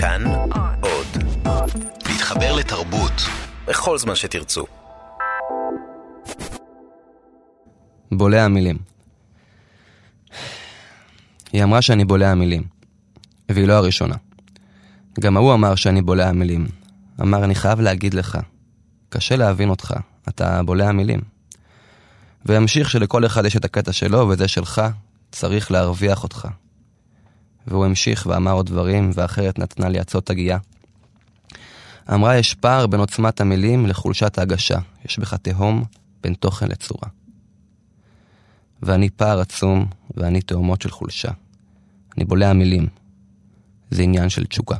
כאן עוד. להתחבר לתרבות בכל זמן שתרצו. בולע המילים. היא אמרה שאני בולע מילים, והיא לא הראשונה. גם ההוא אמר שאני בולע מילים. אמר, אני חייב להגיד לך, קשה להבין אותך, אתה בולע מילים. והמשיך שלכל אחד יש את הקטע שלו, וזה שלך, צריך להרוויח אותך. והוא המשיך ואמר עוד דברים, ואחרת נתנה לי עצות הגייה. אמרה, יש פער בין עוצמת המילים לחולשת ההגשה. יש בך תהום בין תוכן לצורה. ואני פער עצום, ואני תאומות של חולשה. אני בולע מילים. זה עניין של תשוקה.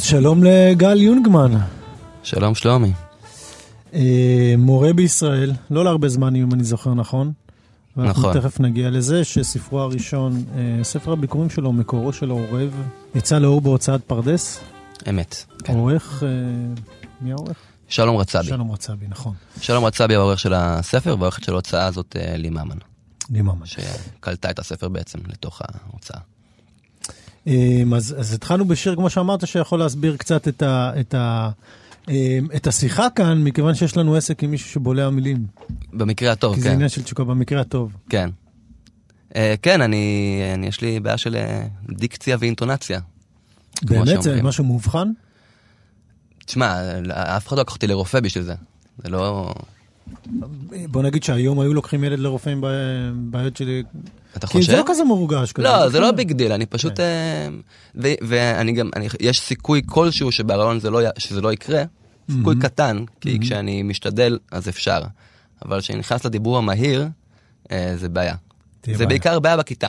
אז שלום לגל יונגמן, שלום שלומי. אה, מורה בישראל, לא להרבה זמן אם אני זוכר נכון. ואנחנו נכון. תכף נגיע לזה, שספרו הראשון, אה, ספר הביקורים שלו, מקורו שלו עורב, יצא לאור בהוצאת פרדס. אמת. כן. עורך, אה, מי העורך? שלום רצבי. שלום. רצבי, נכון. שלום רצבי העורך של הספר, והעורכת של ההוצאה הזאת אה, לי ממן, ליממן. שקלטה את הספר בעצם לתוך ההוצאה. אה, אז, אז התחלנו בשיר, כמו שאמרת, שיכול להסביר קצת את, ה, את, ה, אה, את השיחה כאן, מכיוון שיש לנו עסק עם מישהו שבולע מילים. במקרה הטוב, כי זה כן. עניין של תשוקה במקרה הטוב. כן. אה, כן, אני, אני, יש לי בעיה של אה, דיקציה ואינטונציה. באמת, זה. משהו מאובחן? תשמע, אף אחד לא לקח אותי לרופא בשביל זה. זה לא... בוא נגיד שהיום היו לוקחים ילד לרופא עם בעי- בעיות שלי. אתה כי חושב? זה לא כזה מורגש. כזה. לא, זה לא big deal, אני פשוט... כן. אה, ו- ואני גם, אני- יש סיכוי כלשהו שבהרעיון זה לא שזה לא יקרה, סיכוי מהמם. קטן, כי כשאני משתדל אז אפשר. אבל כשאני נכנס לדיבור המהיר, אה, זה בעיה. זה בעיה. בעיקר בעיה בכיתה.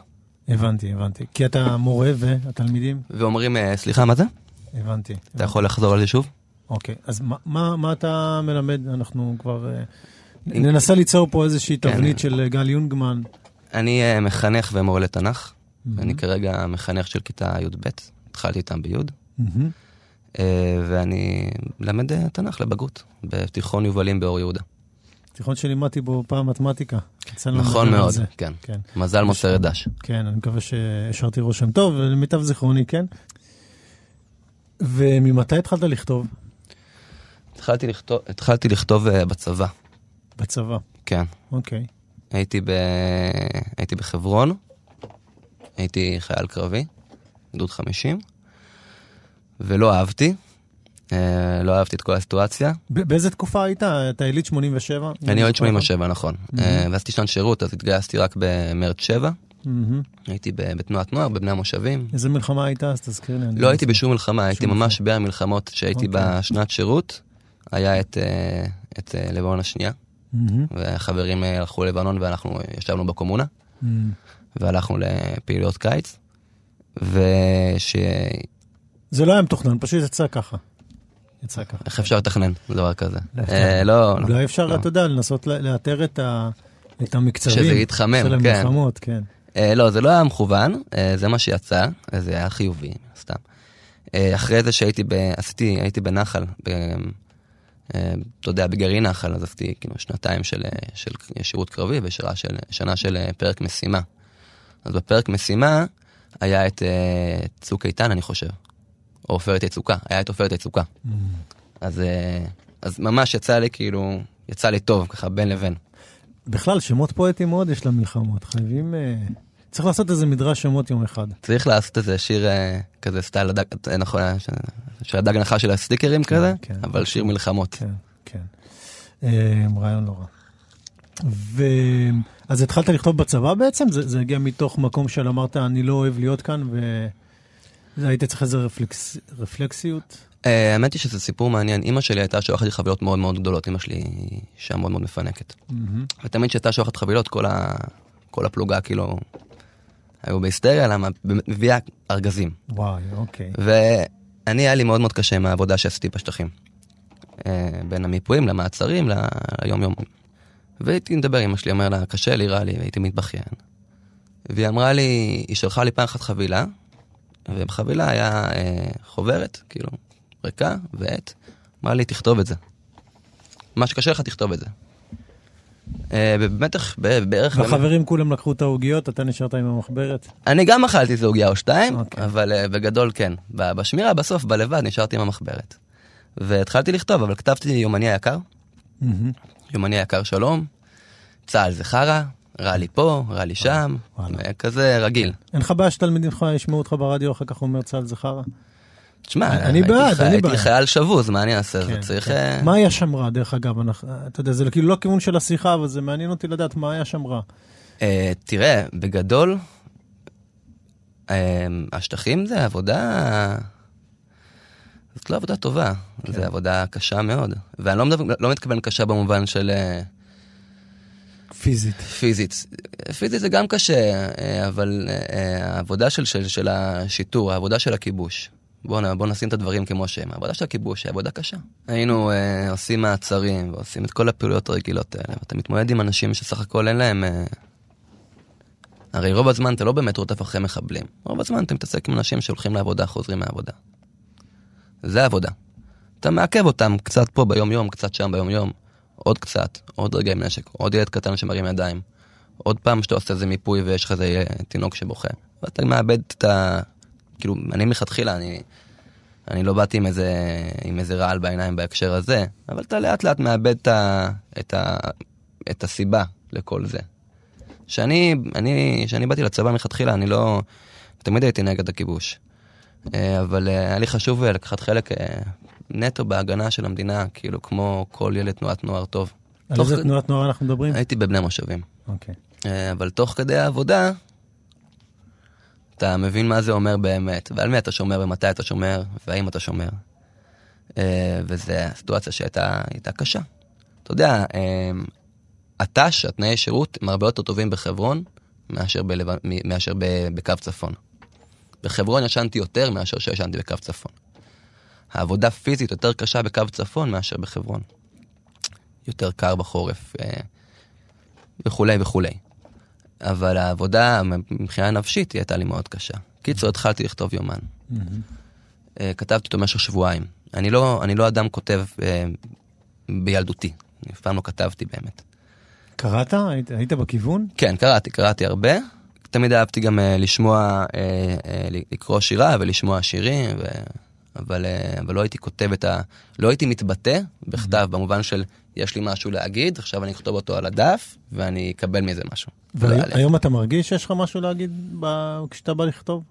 הבנתי, הבנתי. כי אתה מורה והתלמידים? ואומרים, אה, סליחה, מה זה? הבנתי. אתה יכול לחזור על זה שוב? אוקיי, אז מה- מה מה אתה מלמד? אנחנו כבר... אה, ננסה ליצור פה איזושהי כן. תבנית של אה, גל יונגמן. אני אה, מחנך ומורה לתנ"ך. אני כרגע מחנך של כיתה י"ב, התחלתי איתם בי', מהמם. אה, ואני מלמד תנ"ך לבגרות, בתיכון יובלים באור יהודה. תיכון שלימדתי בו פעם מתמטיקה. נכון מאוד. כן. כן. מזל מוסרת דש. כן, אני מקווה שהשארתי רושם טוב, למיטב זיכרוני, כן. וממתי התחלת לכתוב? התחלתי לכתוב, התחלתי לכתוב אה, בצבא, בצבא. כן. אוקיי. הייתי, ב... הייתי בחברון, הייתי חייל קרבי, גדוד 50, ולא אהבתי, אה, לא אהבתי את כל הסיטואציה. באיזה תקופה היית? אתה יליד 87? אני אוהד 87, נכון. אה, ועשיתי שנת שירות, אז התגייסתי רק במרץ 7. מהמם. הייתי בתנועת נוער, בבני המושבים. איזה מלחמה הייתה? אז תזכיר לי. אני לא הייתי בשום מלחמה, הייתי ממש בין המלחמות שהייתי אוקיי. בשנת שירות. היה את, אה, את אה, לבנון השנייה, מהמם. והחברים אה, הלכו ללבנון ואנחנו ישבנו בקומונה, מהמם. והלכנו לפעילויות קיץ. וש... זה לא היה מתוכנן, פשוט יצא ככה. יצא ככה. איך אפשר לתכנן דבר כזה? לא, אה, לא, לא. אולי אפשר, לא. אתה יודע, לנסות לאתר את ה- את המקצבים. שזה יתחמם, של כן. המלחמות, כן. אה, לא, זה לא היה מכוון, אה, זה מה שיצא, זה היה חיובי. אה, אחרי זה שהייתי ב... עשיתי, הייתי בנחל, אתה יודע, בגרעי נחל, אז עשיתי כאילו שנתיים של, של שירות קרבי ושנה של, שנה של אה, פרק משימה. אז בפרק משימה היה את אה, צוק איתן, אני חושב, או עופרת יצוקה, היה את עופרת יצוקה. אז, אה, אז ממש יצא לי כאילו, יצא לי טוב, ככה בין לבין. בכלל, שמות פואטיים מאוד יש למלחמות. חייבים... אה, צריך לעשות איזה מדרש שמות יום אחד. צריך לעשות איזה שיר אה, כזה סטייל הדג, אה, נכון, אה, של הדג נחש של הסטיקרים כזה, כן. אבל שיר מלחמות. כן, כן. רעיון לא רע. ו... אז התחלת לכתוב בצבא בעצם? זה, זה הגיע מתוך מקום של אמרת, אני לא אוהב להיות כאן, והיית צריך איזה רפלקס... רפלקסיות? האמת היא שזה סיפור מעניין, אימא שלי הייתה שולחת לי חבילות מאוד מאוד גדולות, אימא שלי אישה מאוד מאוד מפנקת. ותמיד כשהייתה שולחת חבילות, כל, ה... כל הפלוגה כאילו היו בהיסטריה, למה באמת מביאה ארגזים. וואי, אוקיי. ואני, היה לי מאוד מאוד קשה עם העבודה שעשיתי בשטחים. אה, בין המיפויים למעצרים, ליום יום. והייתי מדבר עם אמא שלי, אומר לה, קשה לי, רע לי, והייתי מתבכיין. והיא אמרה לי, היא שלחה לי פעם אחת חבילה, ובחבילה היה אה, חוברת, כאילו, ריקה ועט. אמרה לי, תכתוב את זה. מה שקשה לך, תכתוב את זה. אה, במתח, בערך... והחברים כולם לקחו את העוגיות, אתה נשארת עם המחברת? אני גם אכלתי איזה עוגיה או שתיים, אוקיי. אבל uh, בגדול כן. בשמירה, בסוף, בלבד, נשארתי עם המחברת. והתחלתי לכתוב, אבל כתבתי יומני היקר. יומני היקר שלום, צה"ל זה חרא, רע לי פה, רע לי שם, וואלה. כזה רגיל. אין לך בעיה שתלמידים שלך ישמעו אותך ברדיו, אחר כך אומר צה"ל זה חרא? תשמע, אני הייתי בעד, אני הייתי בעד. חייל שבוז, מה אני אעשה? זה כן, צריך... כן. אה, מה היה שם רע, דרך אגב? אתה יודע, זה כאילו לא הכיוון של השיחה, אבל זה מעניין אותי לדעת מה היה שם רע. אה, תראה, בגדול, אה, השטחים זה עבודה... זאת לא עבודה טובה, כן. זו עבודה קשה מאוד. ואני לא, מדבר, לא מתכוון קשה במובן של פיזית. פיזית. פיזית זה גם קשה, אבל העבודה של, של, של השיטור, העבודה של הכיבוש. בואו בוא נשים את הדברים כמו שהם. העבודה של הכיבוש היא עבודה קשה. היינו אה, עושים מעצרים ועושים את כל הפעילויות הרגילות האלה, ואתה מתמודד עם אנשים שסך הכל אין להם... אה, הרי רוב הזמן אתה לא באמת רודף אחרי מחבלים. רוב הזמן אתה מתעסק עם אנשים שהולכים לעבודה, חוזרים מהעבודה. זה העבודה. אתה מעכב אותם קצת פה ביום-יום, קצת שם ביום-יום, עוד קצת, עוד רגע עם נשק, עוד ילד קטן שמרים ידיים, עוד פעם שאתה עושה איזה מיפוי ויש לך איזה אה, תינוק שבוכה. ואתה מאבד את ה... כאילו, אני מלכתחילה, אני, אני לא באתי עם איזה, עם איזה רעל בעיניים בהקשר הזה, אבל אתה לאט לאט מאבד את, ה, את, ה, את הסיבה לכל זה. שאני, אני, שאני באתי לצבא מלכתחילה, אני לא... תמיד הייתי נגד הכיבוש. אה, אבל אה, היה לי חשוב אה, לקחת חלק נטו בהגנה של המדינה, כאילו כמו כל ילד תנועת נוער טוב. על תוך- איזה תנועת נוער אנחנו מדברים? הייתי בבני מושבים. אוקיי. אה, אבל תוך כדי העבודה, אתה מבין מה זה אומר באמת, ועל מי אתה שומר, ומתי אתה שומר, והאם אתה שומר. אה, וזו הסיטואציה שהייתה הייתה קשה. אתה יודע, אה, הת"ש, התנאי שירות, הם הרבה יותר טובים בחברון מאשר, בלב... מאשר ב- בקו צפון. בחברון ישנתי יותר מאשר שישנתי בקו צפון. העבודה פיזית יותר קשה בקו צפון מאשר בחברון. יותר קר בחורף, אה, וכולי וכולי. אבל העבודה מבחינה נפשית היא הייתה לי מאוד קשה. קיצור, התחלתי לכתוב יומן. אה, כתבתי אותו במשך שבועיים. אני לא, אני לא אדם כותב אה, בילדותי, אני אף פעם לא כתבתי באמת. קראת? היית- היית בכיוון? כן, קראתי, קראתי הרבה. תמיד אהבתי גם אה, לשמוע, אה, אה, לקרוא שירה ולשמוע שירים, ו... אבל, אה, אבל לא הייתי כותב את ה... לא הייתי מתבטא בכתב במובן של יש לי משהו להגיד, עכשיו אני אכתוב אותו על הדף ואני אקבל מזה משהו. והיום אתה מרגיש שיש לך משהו להגיד ב- כשאתה בא לכתוב?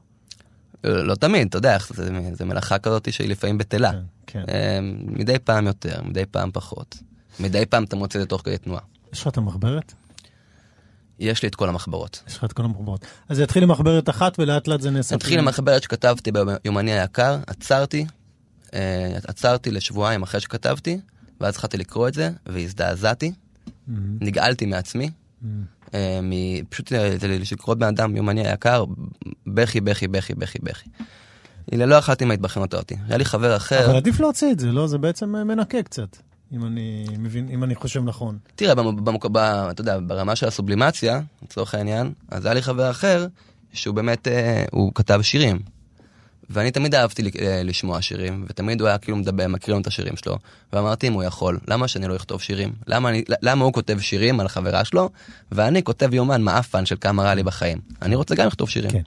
לא, לא תמיד, אתה יודע, זה, זה מלאכה כזאת שהיא לפעמים בטלה. כן, כן. אה, מדי פעם יותר, מדי פעם פחות. מדי פעם אתה מוצא את זה תוך כדי תנועה. יש לך את המחברת? יש לי את כל המחברות. יש לך את כל המחברות. אז זה התחיל עם מחברת אחת ולאט לאט זה נאסף. התחיל עם מחברת שכתבתי ביומני היקר, עצרתי, אה, עצרתי לשבועיים אחרי שכתבתי, ואז התחלתי לקרוא את זה, והזדעזעתי, נגעלתי מעצמי. אה, פשוט אה, לקרוא בן אדם יומני היקר, בכי, בכי, בכי, בכי, בכי. לא יכלתי מההתבחנות אותי. היה לי חבר אחר, אבל עדיף להוציא את זה, לא? זה בעצם מנקה קצת, אם אני מבין, אם אני חושב נכון. תראה, במ- במק... ב... אתה יודע, ברמה של הסובלימציה, לצורך העניין, אז היה לי חבר אחר, שהוא באמת, אה, הוא כתב שירים. ואני תמיד אהבתי אה, לשמוע שירים, ותמיד הוא היה כאילו מדבר, מקריא לנו את השירים שלו. ואמרתי, אם הוא יכול, למה שאני לא אכתוב שירים? למה, אני, למה הוא כותב שירים על החברה שלו, ואני כותב יומן מעפן של כמה רע לי בחיים? אני רוצה גם לכתוב שירים. כן.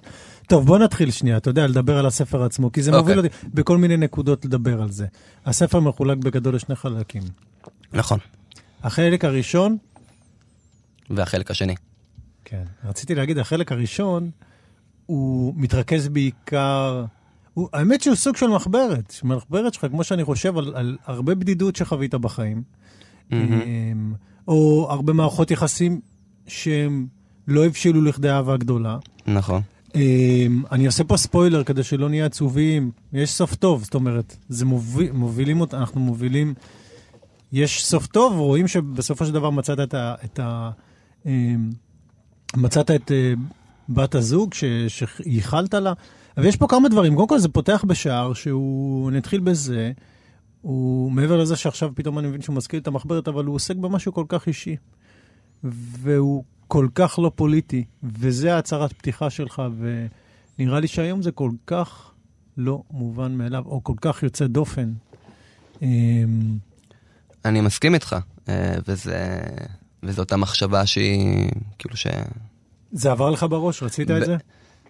טוב, בוא נתחיל שנייה, אתה יודע, לדבר על הספר עצמו, כי זה אוקיי. מוביל אותי בכל מיני נקודות לדבר על זה. הספר מחולק בגדול לשני חלקים. נכון. החלק הראשון, והחלק השני. כן, רציתי להגיד, החלק הראשון, הוא מתרכז בעיקר, הוא, האמת שהוא סוג של מחברת, מחברת שלך, כמו שאני חושב, על, על הרבה בדידות שחווית בחיים, אמ, או הרבה מערכות יחסים שהם לא הבשילו לכדי אהבה גדולה. נכון. אמ, אני עושה פה ספוילר כדי שלא נהיה עצובים. יש סוף טוב, זאת אומרת, זה מוביל, מובילים אותנו, אנחנו מובילים, יש סוף טוב, רואים שבסופו של דבר מצאת את ה... את ה אמ, מצאת את אה, בת הזוג ש- שייחלת לה, אבל יש פה כמה דברים. קודם כל זה פותח בשער שהוא, נתחיל בזה, הוא מעבר לזה שעכשיו פתאום אני מבין שהוא מזכיר את המחברת, אבל הוא עוסק במשהו כל כך אישי. והוא כל כך לא פוליטי, וזה ההצהרת פתיחה שלך, ונראה לי שהיום זה כל כך לא מובן מאליו, או כל כך יוצא דופן. אמ, אני מסכים איתך, אה, וזה, וזו אותה מחשבה שהיא, כאילו ש... זה עבר לך בראש? רצית ב... את זה?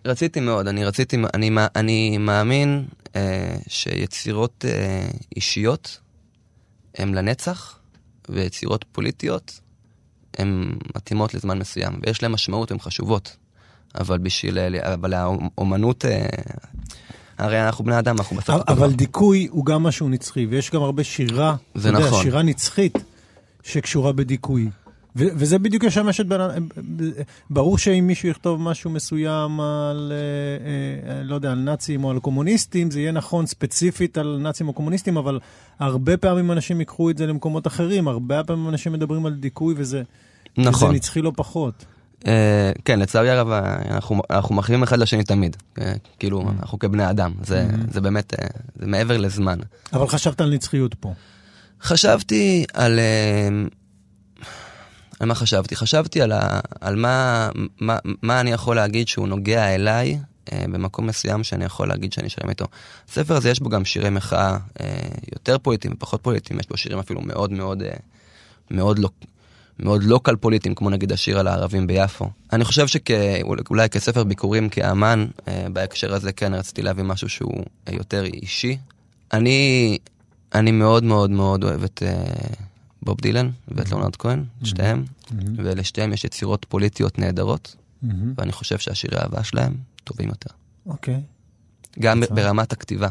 רציתי מאוד, אני רציתי, אני, אני מאמין אה, שיצירות אה, אישיות הן לנצח, ויצירות פוליטיות הן מתאימות לזמן מסוים, ויש להן משמעות, הן חשובות. אבל בשביל, אבל האומנות, אה, הרי אנחנו בני אדם, אנחנו בסוף... אבל דיכוי הוא גם משהו נצחי, ויש גם הרבה שירה, זה נכון. יודע, שירה נצחית שקשורה בדיכוי. ו- וזה בדיוק ישמש את בן ברור שאם מישהו יכתוב משהו מסוים על, אה, אה, לא יודע, על נאצים או על קומוניסטים, זה יהיה נכון ספציפית על נאצים או קומוניסטים, אבל הרבה פעמים אנשים ייקחו את זה למקומות אחרים, הרבה פעמים אנשים מדברים על דיכוי וזה, נכון. וזה נצחי לא פחות. Uh, כן, לצערי הרב, אנחנו, אנחנו מחרימים אחד לשני תמיד. Uh, כאילו, mm. אנחנו כבני אדם, זה, mm-hmm. זה באמת, uh, זה מעבר לזמן. אבל חשבת על נצחיות פה. חשבתי על... על מה חשבתי? חשבתי על, ה, על מה, מה, מה אני יכול להגיד שהוא נוגע אליי אה, במקום מסוים שאני יכול להגיד שאני שלם איתו. הספר הזה יש בו גם שירי מחאה אה, יותר פוליטיים ופחות פוליטיים, יש בו שירים אפילו מאוד מאוד, אה, מאוד לא... מאוד לוקל פוליטיים, כמו נגיד השיר על הערבים ביפו. אני חושב שאולי כספר ביקורים, כאמן, אה, בהקשר הזה כן רציתי להביא משהו שהוא אה, יותר אישי. אני, אני מאוד מאוד מאוד אוהב את, אה, בוב דילן ואת לונרד כהן, שתיהם, ולשתיהם יש יצירות פוליטיות נהדרות, ואני חושב שהשירי האהבה שלהם טובים יותר. אוקיי. גם ברמת הכתיבה.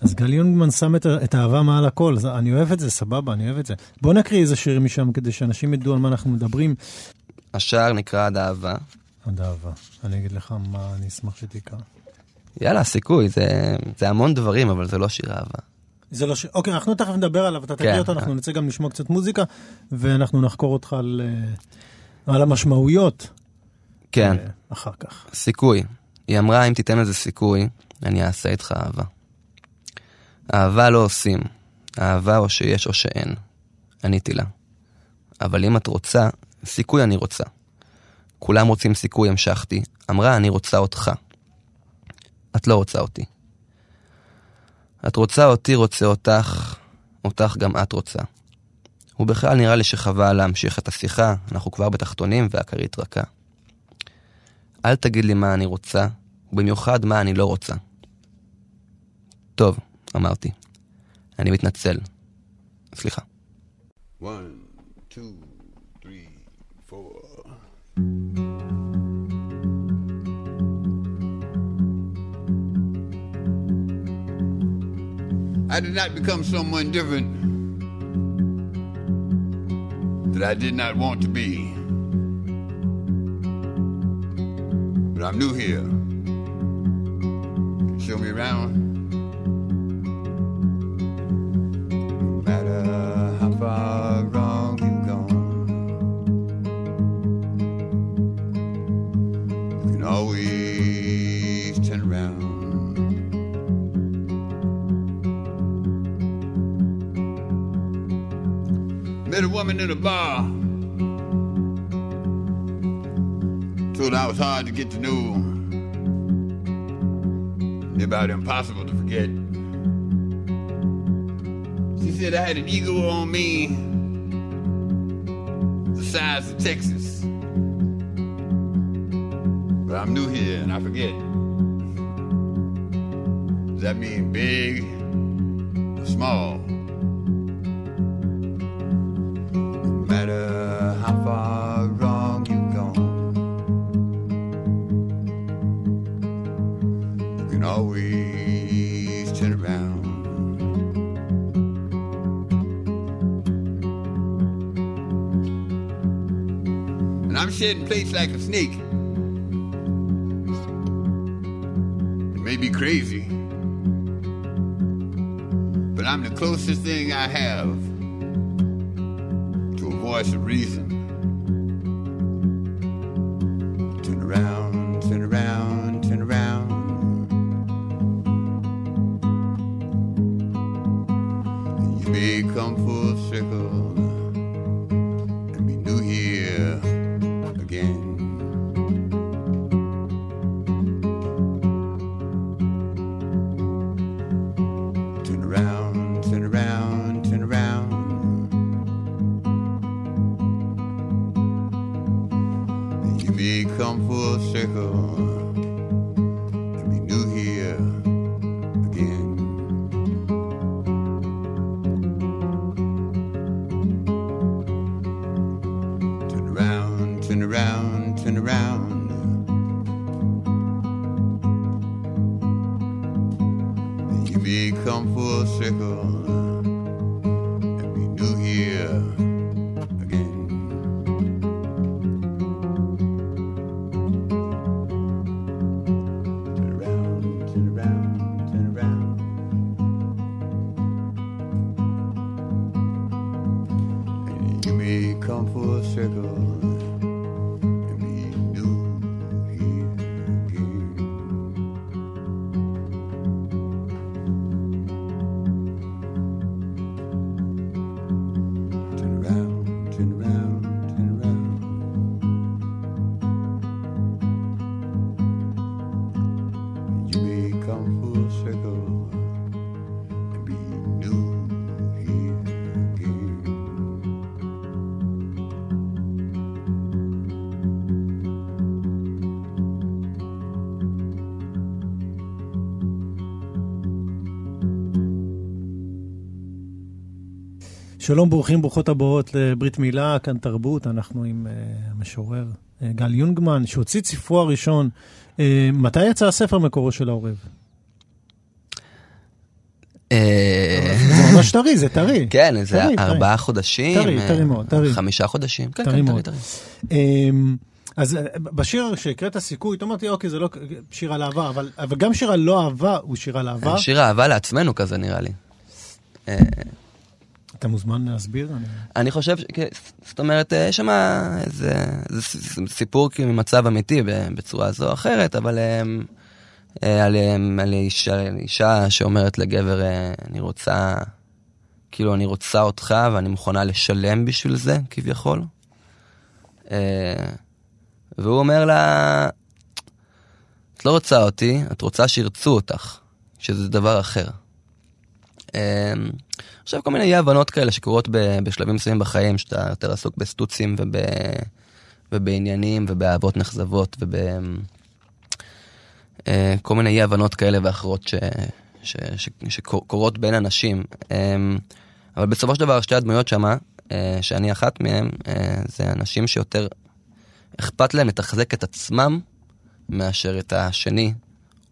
אז גל יונגמן שם את, את האהבה מעל הכל, אני אוהב את זה, סבבה, אני אוהב את זה. בוא נקריא איזה שיר משם כדי שאנשים ידעו על מה אנחנו מדברים. השער נקרא עד אהבה. עד אהבה. אני אגיד לך מה אני אשמח שתקרא. יאללה, סיכוי, זה, זה המון דברים, אבל זה לא שיר אהבה. זה לא ש... אוקיי, אנחנו תכף נדבר עליו, אתה תקריא כן. אותו, אנחנו נצא גם לשמוע קצת מוזיקה, ואנחנו נחקור אותך על, אה, על המשמעויות. כן. אה, אחר כך. סיכוי. היא אמרה, אם תיתן לזה סיכוי, אני אעשה איתך אהבה. אהבה לא עושים. אהבה או שיש או שאין. עניתי לה. אבל אם את רוצה, סיכוי אני רוצה. כולם רוצים סיכוי, המשכתי. אמרה, אני רוצה אותך. את לא רוצה אותי. את רוצה אותי, רוצה אותך, אותך גם את רוצה. ובכלל נראה לי שחבל להמשיך את השיחה, אנחנו כבר בתחתונים והכרית רכה. אל תגיד לי מה אני רוצה, ובמיוחד מה אני לא רוצה. טוב, אמרתי. אני מתנצל. סליחה. One, two, three, four. I did not become someone different that I did not want to be. But I'm new here. Show me around. Get to know. About impossible to forget. She said I had an ego on me the size of Texas. But I'm new here and I forget. Does that mean big or small? Like a snake. It may be crazy, but I'm the closest thing I have שלום, ברוכים, ברוכות הבאות לברית מילה, כאן תרבות, אנחנו עם אה, המשורר אה, גל יונגמן, שהוציא את ספרו הראשון. אה, מתי יצא הספר מקורו של העורב? זה ממש טרי, זה טרי. כן, זה. ארבעה חודשים. טרי, טרי מאוד, טרי. חמישה חודשים. כן, טרי כן, טרי. אמ, אז בשיר שהקראת סיכוי, אתה אמרתי, אוקיי, זה לא שיר על אהבה, אבל גם שיר על לא אהבה הוא שיר על אהבה. שיר אהבה לעצמנו כזה נראה לי. אה, אתה מוזמן להסביר? אני... חושב, כן, זאת אומרת, אה, יש שם איזה זה ס- סיפור כאילו ממצב אמיתי בצורה זו או אחרת, אבל אה, אה, על, אה, אישה, שאומרת לגבר, אה, אני רוצה, כאילו, אני רוצה אותך ואני מוכנה לשלם בשביל זה, כביכול. אה, והוא אומר לה, את לא רוצה אותי, את רוצה שירצו אותך, שזה דבר אחר. אה, עכשיו כל מיני אי הבנות כאלה שקורות בשלבים מסוימים בחיים, שאתה יותר עסוק בסטוצים וב, ובעניינים ובאהבות נכזבות וב... אה, כל מיני אי הבנות כאלה ואחרות ש, ש, ש, שקורות בין אנשים. אה, אבל בסופו של דבר שתי הדמויות שמה, אה, שאני אחת מהן, אה, זה אנשים שיותר אכפת להם לתחזק את עצמם מאשר את השני,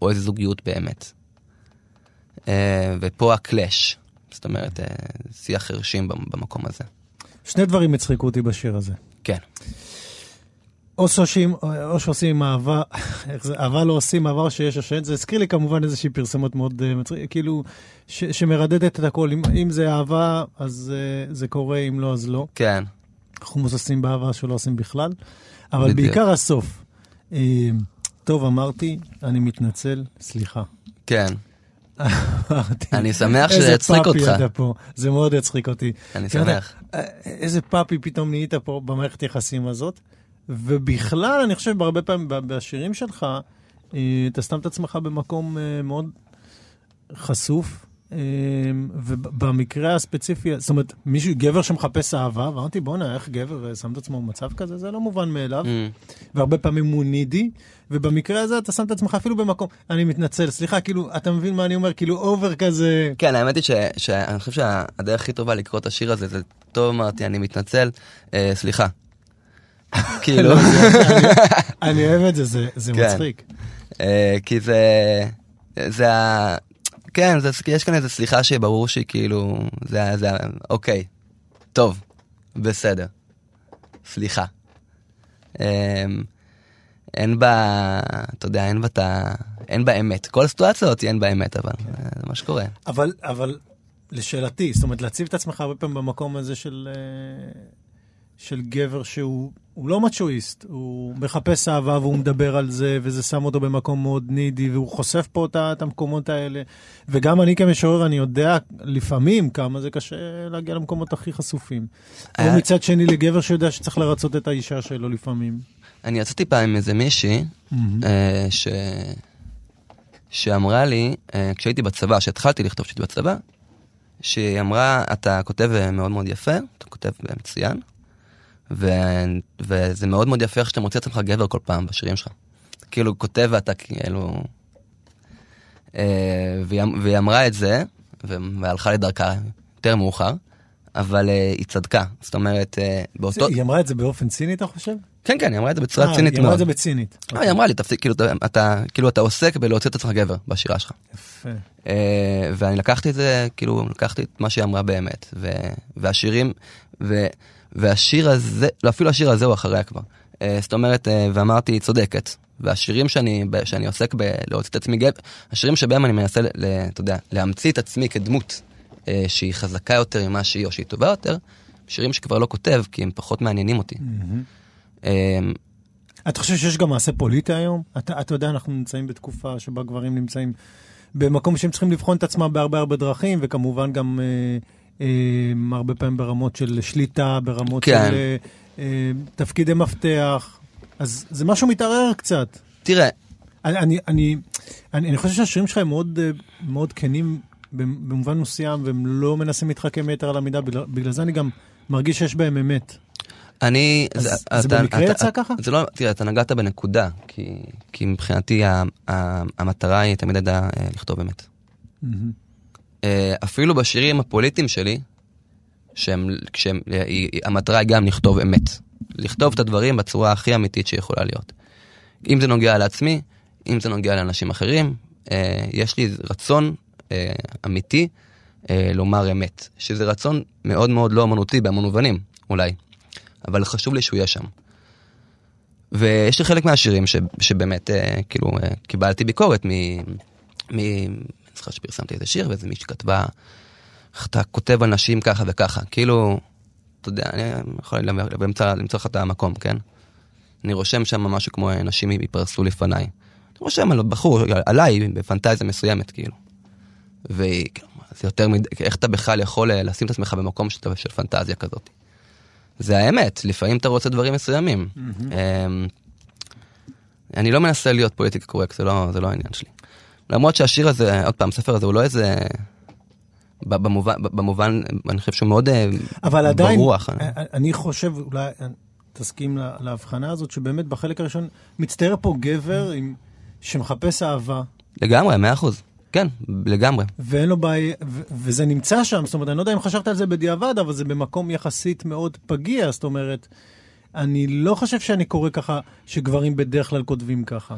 או איזה זוגיות באמת. אה, ופה הקלאש, זאת אומרת, אה, שיח חרשים במ- במקום הזה. שני דברים הצחיקו אותי בשיר הזה. כן. או שעושים, או שעושים אהבה, איך זה, אהבה לא עושים, אהבה שיש השען. זה הזכיר לי כמובן איזושהי פרסומות מאוד uh, מצחיק, כאילו, ש, שמרדדת את הכל. אם, אם זה אהבה, אז זה קורה, אם לא, אז לא. כן, חומוס עושים באהבה שלא עושים בכלל. אבל בדיוק. בעיקר הסוף. טוב, אמרתי, אני מתנצל, סליחה. כן. אני שמח שזה איזה יצחיק פאפי אותך. אתה פה, זה מאוד יצחיק אותי. אני שמח. אה, איזה פאפי פתאום נהיית פה במערכת יחסים הזאת. ובכלל, אני חושב, בהרבה פעמים בשירים שלך, אה, אתה שם את עצמך במקום אה, מאוד חשוף. אה, ובמקרה הספציפי, זאת אומרת, מישהו, גבר שמחפש אהבה, ואמרתי, בואנה, איך גבר אה, שם את עצמו במצב כזה? זה לא מובן מאליו. Mm, והרבה פעמים הוא נידי, ובמקרה הזה אתה שם את עצמך אפילו במקום, אני מתנצל, סליחה, כאילו, אתה מבין מה אני אומר? כאילו, אובר כזה. כן, האמת היא שאני חושב שהדרך הכי טובה לקרוא את השיר הזה, זה טוב אמרתי, אני מתנצל, אה, סליחה. כאילו, לא, אני- אוהב את זה, זה- כן. מצחיק. אה, כי זה, זה. כן, זה, יש כאן איזה סליחה שברור שהיא כאילו, זה, ה- זה, אוקיי, טוב, בסדר, סליחה. אה, אין בה, אתה יודע, אין בה את ה... אין בה אמת. כל סיטואציה הזאת אין בה אמת, אבל אה, זה מה שקורה. אבל, אבל לשאלתי, זאת אומרת, להציב את עצמך הרבה פעמים במקום הזה של, אה, של גבר שהוא הוא לא מצ'ואיסט, הוא מחפש אהבה והוא מדבר על זה, וזה שם אותו במקום מאוד נידי, והוא חושף פה את, ה- את המקומות האלה. וגם אני כמשורר, אני יודע לפעמים כמה זה קשה להגיע למקומות הכי חשופים. או היה- מצד שני לגבר שיודע שצריך לרצות את האישה שלו לפעמים. אני יצאתי פעם עם איזה מישהי, אה, ש... שאמרה לי, אה, כשהייתי בצבא, כשהתחלתי לכתוב כשהייתי בצבא, שהיא אמרה, אתה כותב אה, מאוד מאוד יפה, אתה כותב אה, מצוין, ו... וזה מאוד מאוד יפה איך שאתה מוצא את עצמך גבר כל פעם בשירים שלך. כאילו כותב ואתה כאילו... אה, והיא, אמ- והיא אמרה את זה, והלכה לדרכה יותר מאוחר, אבל אה, היא צדקה. זאת אומרת, אה, באותו... היא אמרה את זה באופן ציני, אתה חושב? כן, כן, היא אמרה את זה בצורה אה, צינית היא אמרה מאוד. את זה בצינית. לא, היא אמרה לי, תפסיק, כאילו, אתה- אתה, כאילו, אתה עוסק בלהוציא את עצמך גבר בשירה שלך. יפה. אה, ואני לקחתי את זה, כאילו, לקחתי את מה שהיא אמרה באמת. ו, והשירים, ו, והשיר הזה, לא, אפילו השיר הזה הוא אחריה כבר. אה, זאת אומרת, אה, ואמרתי, היא צודקת. והשירים שאני, שאני עוסק בלהוציא את עצמי גבר, השירים שבהם אני מנסה, אתה יודע, להמציא את עצמי כדמות אה, שהיא חזקה יותר ממה שהיא, או שהיא טובה יותר, שירים שכבר לא כותב, כי הם פחות מעניינים אותי. אה, אתה חושב שיש גם מעשה פוליטי היום? אתה, אתה יודע, אנחנו נמצאים בתקופה שבה גברים נמצאים במקום שהם צריכים לבחון את עצמם בהרבה הרבה דרכים, וכמובן גם אה, הרבה פעמים ברמות של שליטה, ברמות כן. של אה, תפקידי מפתח. אז זה משהו מתערער קצת. תראה, אני, אני, אני, אני, אני חושב שהשירים שלך הם מאוד, אה, מאוד כנים במובן מסוים, והם לא מנסים להתחכם יתר על המידה, בגלל, בגלל זה אני גם מרגיש שיש בהם אמת. אני... אז זה במקרה יצא ככה? זה לא, תראה, אתה נגעת בנקודה, כי, כי מבחינתי ה, ה, המטרה היא תמיד הייתה אה, לכתוב אמת. אה, אפילו בשירים הפוליטיים שלי, שהם, כשהם, אה, המטרה היא גם לכתוב אמת. לכתוב את הדברים בצורה הכי אמיתית שיכולה להיות. אם זה נוגע לעצמי, אם זה נוגע לאנשים אחרים, אה, יש לי רצון אה, אמיתי אה, לומר אמת, שזה רצון מאוד מאוד לא אמנותי בהמון מובנים, אולי, אבל חשוב לי שהוא יהיה שם. ויש לי חלק מהשירים ש, שבאמת, אה, כאילו, אה, קיבלתי ביקורת מ... מ... זוכר שפרסמתי איזה שיר ואיזה מישהי כתבה, איך אתה כותב על נשים ככה וככה, כאילו, אתה יודע, אני יכול למצוא, למצוא לך את המקום, כן? אני רושם שם משהו כמו אה, נשים ייפרסו לפניי. אני רושם על בחור, עליי, בפנטזיה מסוימת, כאילו. והיא, כאילו, זה יותר מדי, איך אתה בכלל יכול אה, לשים את עצמך במקום של, של פנטזיה כזאת? זה האמת, לפעמים אתה רוצה דברים מסוימים. אמ, אני לא מנסה להיות פוליטיקה קורקט, זה לא, זה לא העניין שלי. למרות שהשיר הזה, עוד פעם, הספר הזה הוא לא איזה... במובן, במובן, אני חושב שהוא מאוד אה, אבל עדיין, ברוח. אני, אני חושב, אולי תסכים לה- להבחנה הזאת, שבאמת בחלק הראשון מצטייר פה גבר עם, שמחפש אהבה, לגמרי, מאה אחוז. כן, לגמרי. ואין לו בעיה, ו- וזה נמצא שם, זאת אומרת, אני לא יודע אם חשבת על זה בדיעבד, אבל זה במקום יחסית מאוד פגיע, זאת אומרת, אני לא חושב שאני קורא ככה, שגברים בדרך כלל כותבים ככה.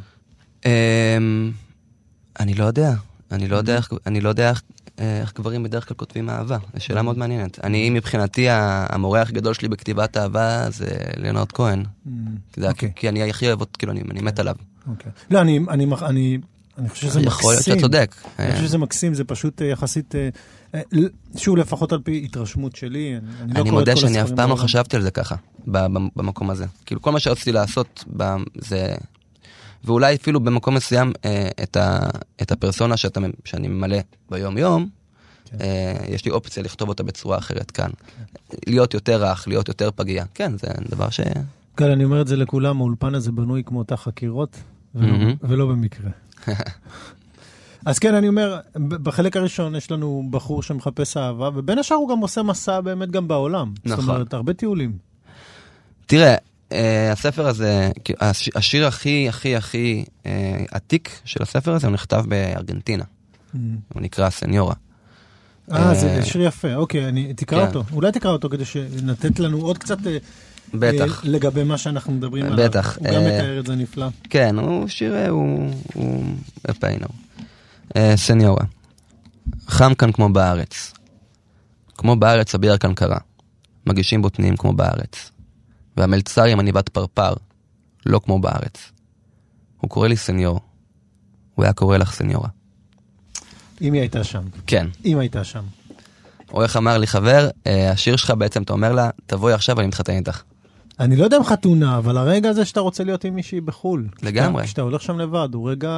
אני לא יודע. אני לא יודע איך, אני לא יודע איך, אה, איך גברים בדרך כלל כותבים אהבה. זו שאלה מאוד מעניינת. אני, מבחינתי, המורה הכי גדול שלי בכתיבת אהבה זה ליאונרד כהן. כי, זה, אוקיי. כי אני הכי אוהב אותו, כאילו, אני, אני מת עליו. אוקיי. לא, אני, אני, אני, אני חושב שזה מקסים. יכול להיות שאתה צודק. אני חושב שזה מקסים, זה פשוט אה, יחסית, אה, אה, שוב, לפחות על פי התרשמות שלי, אני, אני לא אני מודה שאני אף פעם לא. חשבתי על זה ככה, במקום הזה. כאילו, כל מה שרציתי לעשות זה... ואולי אפילו במקום מסוים אה, את, ה, את הפרסונה שאתה, שאני ממלא ביום-יום, כן. אה, יש לי אופציה לכתוב אותה בצורה אחרת כאן. להיות יותר רך, להיות יותר פגיע. כן, זה דבר ש... גל, אני אומר את זה לכולם, האולפן הזה בנוי כמו תא חקירות, ולא, מהמם. ולא במקרה. אז כן, אני אומר, בחלק הראשון יש לנו בחור שמחפש אהבה, ובין השאר הוא גם עושה מסע באמת גם בעולם. זאת נכון. אומרת, הרבה טיולים. תראה, אה, הספר הזה, הש- השיר הכי הכי הכי אה, עתיק של הספר הזה, הוא נכתב בארגנטינה. הוא נקרא סניורה. אה, זה אה, שיר יפה, אוקיי, אני, תקרא כן. אותו. אולי תקרא אותו כדי שנתת לנו עוד קצת... אה, בטח. אה, לגבי מה שאנחנו מדברים עליו. בטח, הוא גם אה, מתאר את זה נפלא. כן, הוא שיר, אה, הוא... הוא... אה, סניורה. חם כאן כמו בארץ. כמו בארץ הבירה כאן קרה. מגישים בוטנים כמו בארץ. והמלצר עם עניבת פרפר, לא כמו בארץ. הוא קורא לי סניור. הוא היה קורא לך סניורה. אם היא הייתה שם. כן. אם הייתה שם. או איך אמר לי חבר, אה, השיר שלך בעצם, אתה אומר לה, תבואי עכשיו, אני מתחתן איתך. אני לא יודע אם חתונה, אבל הרגע הזה שאתה רוצה להיות עם מישהי בחו"ל. לגמרי. כשאתה- הולך שם לבד, הוא רגע...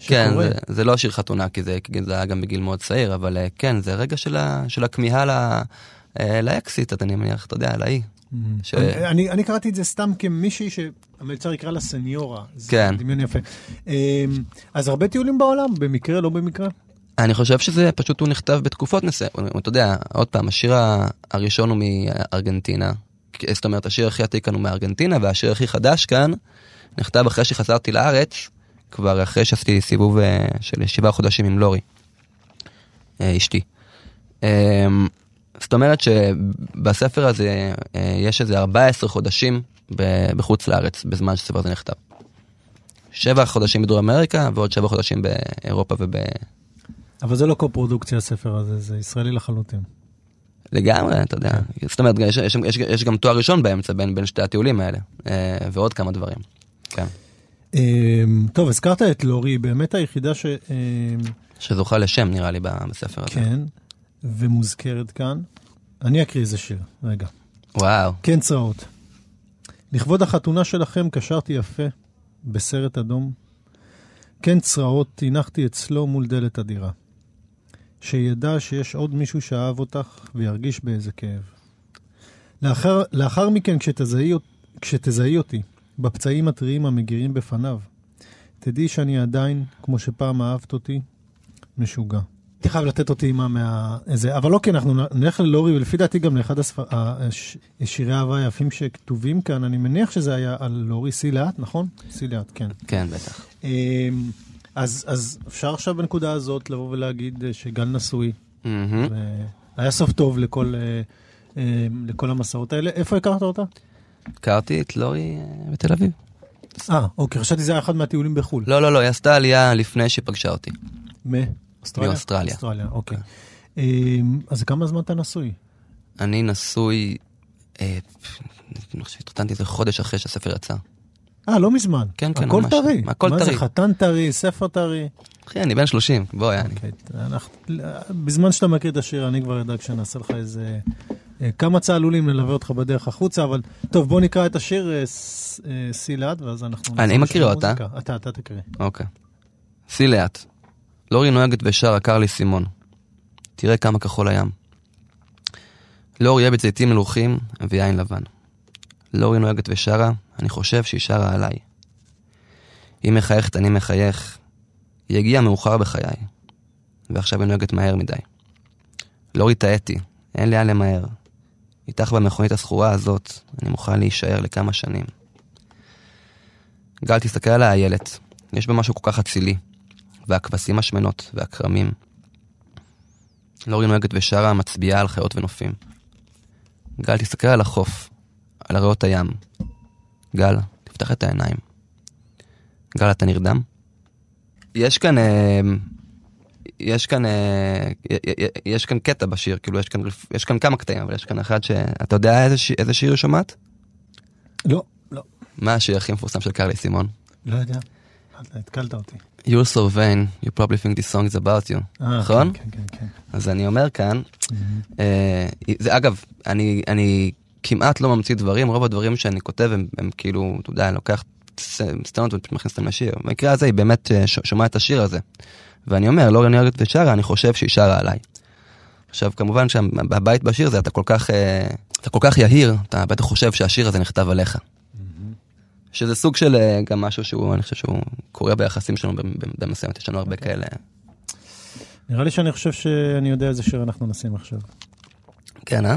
כן. זה, זה לא שיר חתונה, כי זה, כי זה היה גם בגיל מאוד צעיר, אבל אה, כן, זה רגע של, ה, של הכמיהה ל, אה, לאקסיט, אני מניח, אתה יודע, לאי. ש- אני- אני, אני קראתי את זה סתם כמישהי שהמלצר יקרא לה סניורה. זה כן. דמיון יפה. אמ, אז הרבה טיולים בעולם, במקרה, לא במקרה. אני חושב שזה פשוט הוא נכתב בתקופות מסוימות, אתה יודע, עוד פעם, השיר הראשון הוא מארגנטינה, זאת אומרת, השיר הכי עתיק כאן הוא מארגנטינה, והשיר הכי חדש כאן נכתב אחרי שחזרתי לארץ, כבר אחרי שעשיתי סיבוב אה, של שבעה חודשים עם לורי, אה, אשתי. זאת אומרת שבספר הזה אה, יש איזה 14 חודשים בחוץ לארץ, בזמן שהספר הזה נכתב. שבע חודשים בדרום אמריקה ועוד שבע חודשים באירופה וב... אבל זה לא קו-פרודוקציה הספר הזה, זה ישראלי לחלוטין. לגמרי, אתה יודע. זאת אומרת, יש, יש, יש, יש גם תואר ראשון באמצע בין, בין שתי הטיולים האלה, אה, ועוד כמה דברים. כן. אמ, טוב, הזכרת את לורי, באמת היחידה ש... אמ, שזוכה לשם, נראה לי, בספר הזה. כן, ומוזכרת כאן. אני אקריא איזה שיר, רגע. וואו. כן, צרעות. לכבוד החתונה שלכם קשרתי יפה בסרט אדום. כן, צרעות, הנחתי אצלו מול דלת הדירה. שידע שיש עוד מישהו שאהב אותך וירגיש באיזה כאב. לאחר, לאחר מכן, כשתזהי, כשתזהי אותי בפצעים הטריים המגירים בפניו, תדעי שאני עדיין, כמו שפעם אהבת אותי, משוגע. הייתי חייב לתת אותי מה מה... אבל אוקיי, אנחנו נלך ללורי, ולפי דעתי גם לאחד הספר... הש... שירי האהבה היפים שכתובים כאן, אני מניח שזה היה על לורי סי לאט, נכון? סי לאט, כן. כן, בטח. אמ, אז, אז אפשר עכשיו בנקודה הזאת לבוא ולהגיד אה, שגל נשוי. היה סוף טוב לכל, אה, אה, לכל המסעות האלה. איפה הכרת אותה? הכרתי את לורי אה, בתל אביב. אה, אוקיי, חשבתי שזה היה אחד מהטיולים בחו"ל. לא, לא, לא, היא עשתה עלייה לפני שהיא פגשה אותי. מאוסטרליה? מאוסטרליה. אוסטרליה, אוקיי. אמ, אז כמה זמן אתה נשוי? אני נשוי, אה, אני חושב שהתחתנתי איזה חודש אחרי שהספר יצא. אה, לא מזמן. כן, כן, הכל ממש. טרי. הכל מה זה, טרי. חתן טרי, ספר טרי? אחי, אני בן 30, בוא, יעני. אנחנו- בזמן שאתה מכיר את השיר, אני כבר אדאג שנעשה לך איזה... אה, כמה צהלולים נלווה אותך בדרך החוצה, אבל טוב, בוא נקרא את השיר אה, סי לאט, ואז אנחנו... אני מקריא לשיר אותה. אתה, אתה תקריא. אוקיי. סי לאט. לורי נוהגת ושרה קרלי סימון. תראה כמה כחול הים. לורי אוהבת זיתים מלוכים ויין לבן. לורי נוהגת ושרה, אני חושב שהיא שרה עליי. היא מחייכת, אני מחייך. היא הגיעה מאוחר בחיי. ועכשיו היא נוהגת מהר מדי. לורי טעיתי, אין לאן למהר. איתך במכונית הזכורה הזאת, אני מוכן להישאר לכמה שנים. גל, תסתכל על האיילת. יש בה משהו כל כך אצילי. והכבשים השמנות, והכרמים. לורי נוהגת ושרה, מצביעה על חיות ונופים. גל, תסתכל על החוף, על הריאות הים. גל, תפתח את העיניים. גל, אתה נרדם? יש כאן, אה, יש כאן, אה, יש כאן קטע בשיר, כאילו יש כאן, יש כאן כמה קטעים, אבל יש כאן אחד ש... אתה יודע איזה, ש... איזה שיר שומעת? לא, לא, מה השיר הכי מפורסם של קרלי סימון? לא יודע. התקלת אותי. You're so vain, you probably think this song is about you. אה, נכון? כן, כן, כן. אז אני אומר כאן, אה, זה אגב, אני, כמעט לא ממציא דברים, רוב הדברים שאני כותב הם, כאילו, אתה יודע, אני לוקח סצנות ופשוט מכניס אותם לשיר. במקרה הזה היא באמת אה, שומעת את השיר הזה. ואני אומר, לא נהרגת ושרה, אני חושב שהיא שרה עליי. עכשיו, כמובן שהבית בשיר זה אתה כל כך, אה, אתה כל כך יהיר, אתה בטח חושב שהשיר הזה נכתב עליך. שזה סוג של אה, גם משהו שהוא, אני חושב שהוא קורה ביחסים שלנו במידה מסוימת, יש לנו הרבה כאלה. נראה לי שאני חושב שאני יודע איזה שיר אנחנו נשים עכשיו. כן, אה?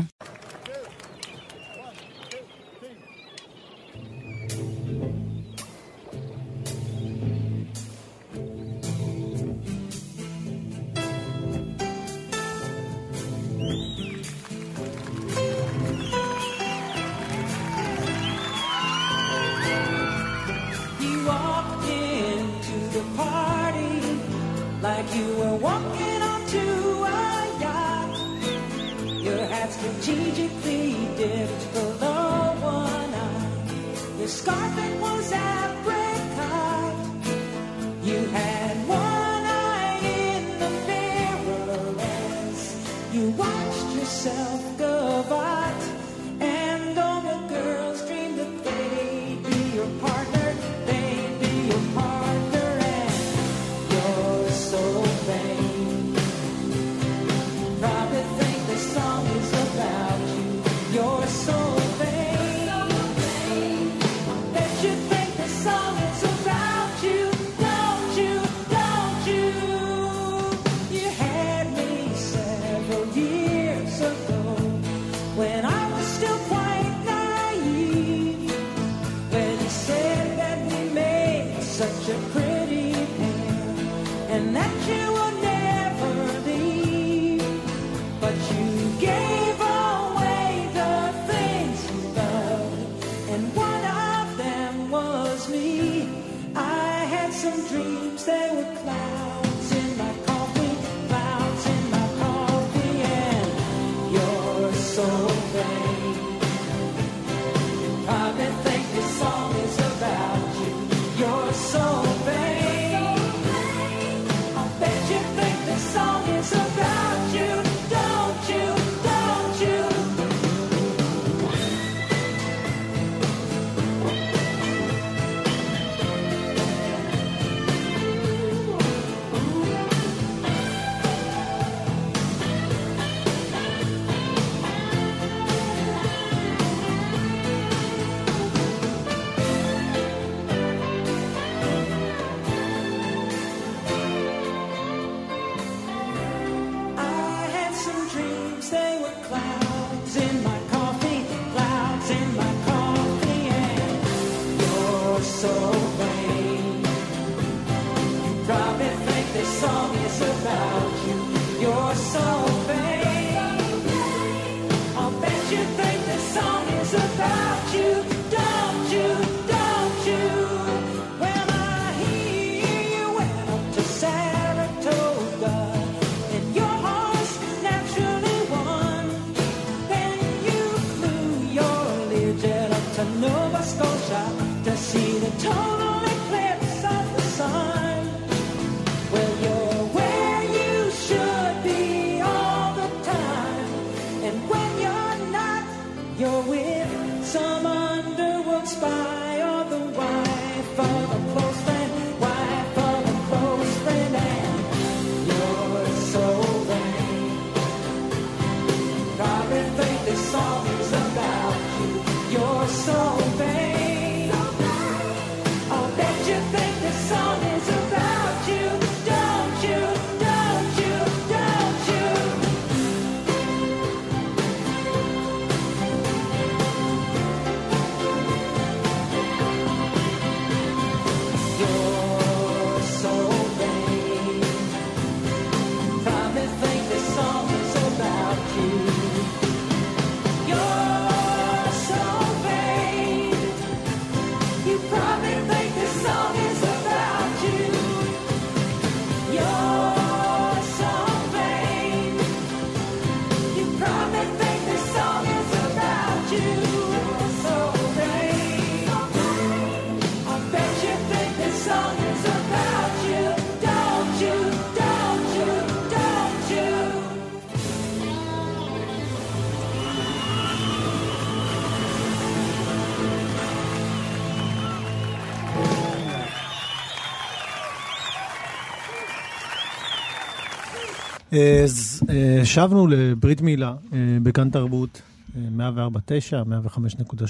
אז אה, שבנו לברית מילה אה, בכאן תרבות, אה, 104.9,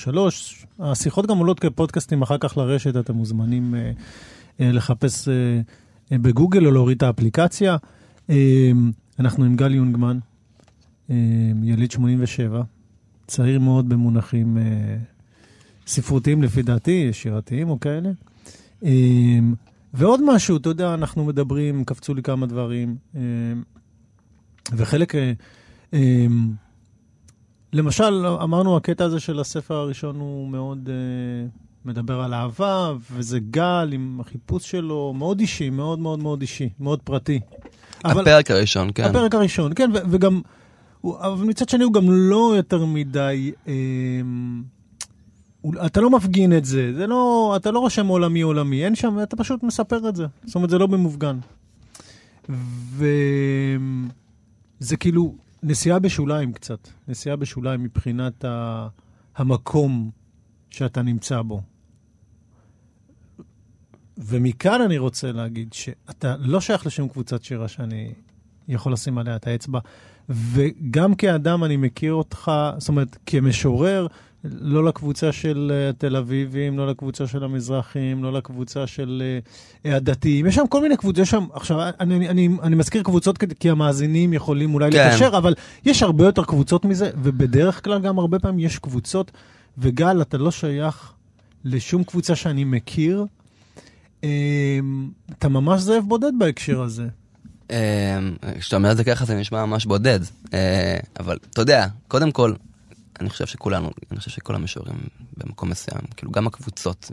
105.3. השיחות גם עולות כפודקאסטים אחר כך לרשת, אתם מוזמנים אה, אה, לחפש אה, אה, בגוגל או להוריד את האפליקציה. אה, אנחנו עם גל יונגמן, אה, יליד 87, צעיר מאוד במונחים אה, ספרותיים לפי דעתי, שירתיים או כאלה. אה, ועוד משהו, אתה יודע, אנחנו מדברים, קפצו לי כמה דברים. אה, וחלק, אה, אה, למשל, אמרנו, הקטע הזה של הספר הראשון הוא מאוד אה, מדבר על אהבה, וזה גל עם החיפוש שלו, מאוד אישי, מאוד מאוד מאוד אישי, מאוד פרטי. אבל- הפרק הראשון, כן. הפרק הראשון, כן, ו- וגם, הוא- אבל מצד שני הוא גם לא יותר מדי, אה, אתה לא מפגין את זה, זה לא, אתה לא רושם עולמי עולמי, אין שם, אתה פשוט מספר את זה, זאת אומרת זה לא במופגן. וזה כאילו נסיעה בשוליים קצת, נסיעה בשוליים מבחינת ה... המקום שאתה נמצא בו. ומכאן אני רוצה להגיד שאתה לא שייך לשום קבוצת שירה שאני יכול לשים עליה את האצבע. וגם כאדם אני מכיר אותך, זאת אומרת, כמשורר, לא לקבוצה של אה, התל אביבים, לא לקבוצה של המזרחים, לא לקבוצה של אה, הדתיים. יש שם כל מיני קבוצות, יש שם, עכשיו, אני, אני, אני, אני מזכיר קבוצות כי המאזינים יכולים אולי כן. לקשר, אבל יש הרבה יותר קבוצות מזה, ובדרך כלל גם הרבה פעמים יש קבוצות, וגל, אתה לא שייך לשום קבוצה שאני מכיר. אמ, אתה ממש זאב בודד בהקשר הזה. אה, כשאתה אומר את זה ככה זה נשמע ממש בודד, אה, אבל אתה יודע, קודם כל, אני חושב שכולנו, אני חושב שכל המשוררים במקום מסוים, כאילו גם הקבוצות,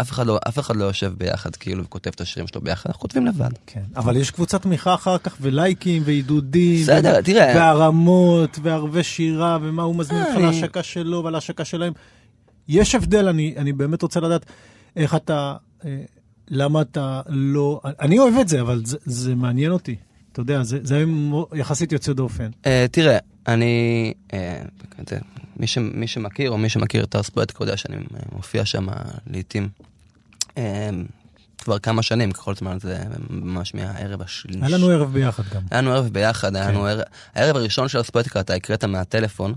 אף אחד לא, אף אחד לא יושב ביחד כאילו וכותב את השירים שלו ביחד, אנחנו כותבים לבד. כן. אבל יש קבוצת תמיכה אחר כך, ולייקים, ועידודים. בסדר, ו- תראה. והרמות, וערבי שירה, ומה הוא מזמין אותך אני- להשקה שלו ועל ההשקה שלהם. יש הבדל, אני, אני באמת רוצה לדעת איך אתה, אה, למה אתה לא... אני אוהב את זה, אבל זה, זה מעניין אותי. אתה יודע, זה, זה מו- יחסית יוצא דופן. אה, תראה, אני, אה, זה, מי, ש, מי שמכיר או מי שמכיר את הארספויטיקה יודע שאני אה, מופיע שם לעיתים כבר כמה שנים, ככל זמן זה ממש מהערב השלישי. היה לנו ערב ביחד גם. היה לנו ערב ביחד, היה לנו ערב, הערב הראשון של הארספויטיקה אתה הקראת מהטלפון.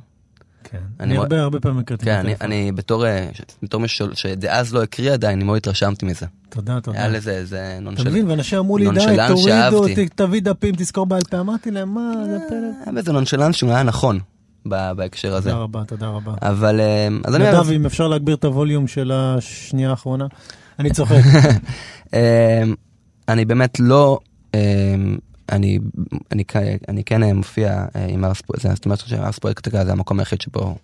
כן. אני הרבה הרבה פעמים הקראתי. כן, אני, בטלפון. אני בתור, אה, ש- בתור מי ש- שדאז לא הקריא עדיין, אני מאוד התרשמתי מזה. תודה, תודה. היה לזה איזה אתה נונשל... מבין, ואנשים אמרו לי, די, תורידו, תביא דפים, תזכור בעל פה. אמרתי להם, מה, זה פלא. היה בזה נונשלנס שהוא היה נכון ב- בהקשר הזה. תודה רבה, תודה רבה. אבל, אה, אז אני... נדב, אם אפשר להגביר את הווליום של השנייה האחרונה. אני צוחק. אני באמת לא, אני, אני, אני כן אה, מופיע אה, עם ארס פרויקט, זאת אומרת שארס פרויקט זה המקום היחיד שבו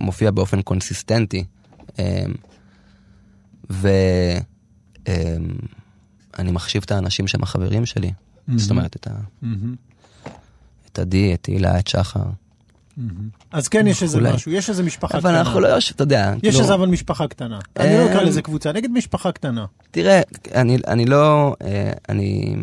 מופיע באופן קונסיסטנטי. אמ, ואני מחשיב את האנשים שהם החברים שלי, זאת אומרת את, ה, את עדי, את הילה, את שחר. אז כן, יש איזה. משהו, יש איזה משפחה אבל קטנה. אנחנו לא יושב, אתה יודע, יש כאילו, איזה אבל משפחה קטנה. אני לא אקרא אמ, לזה קבוצה, אגיד משפחה קטנה. תראה, אני, לא, אה, אני,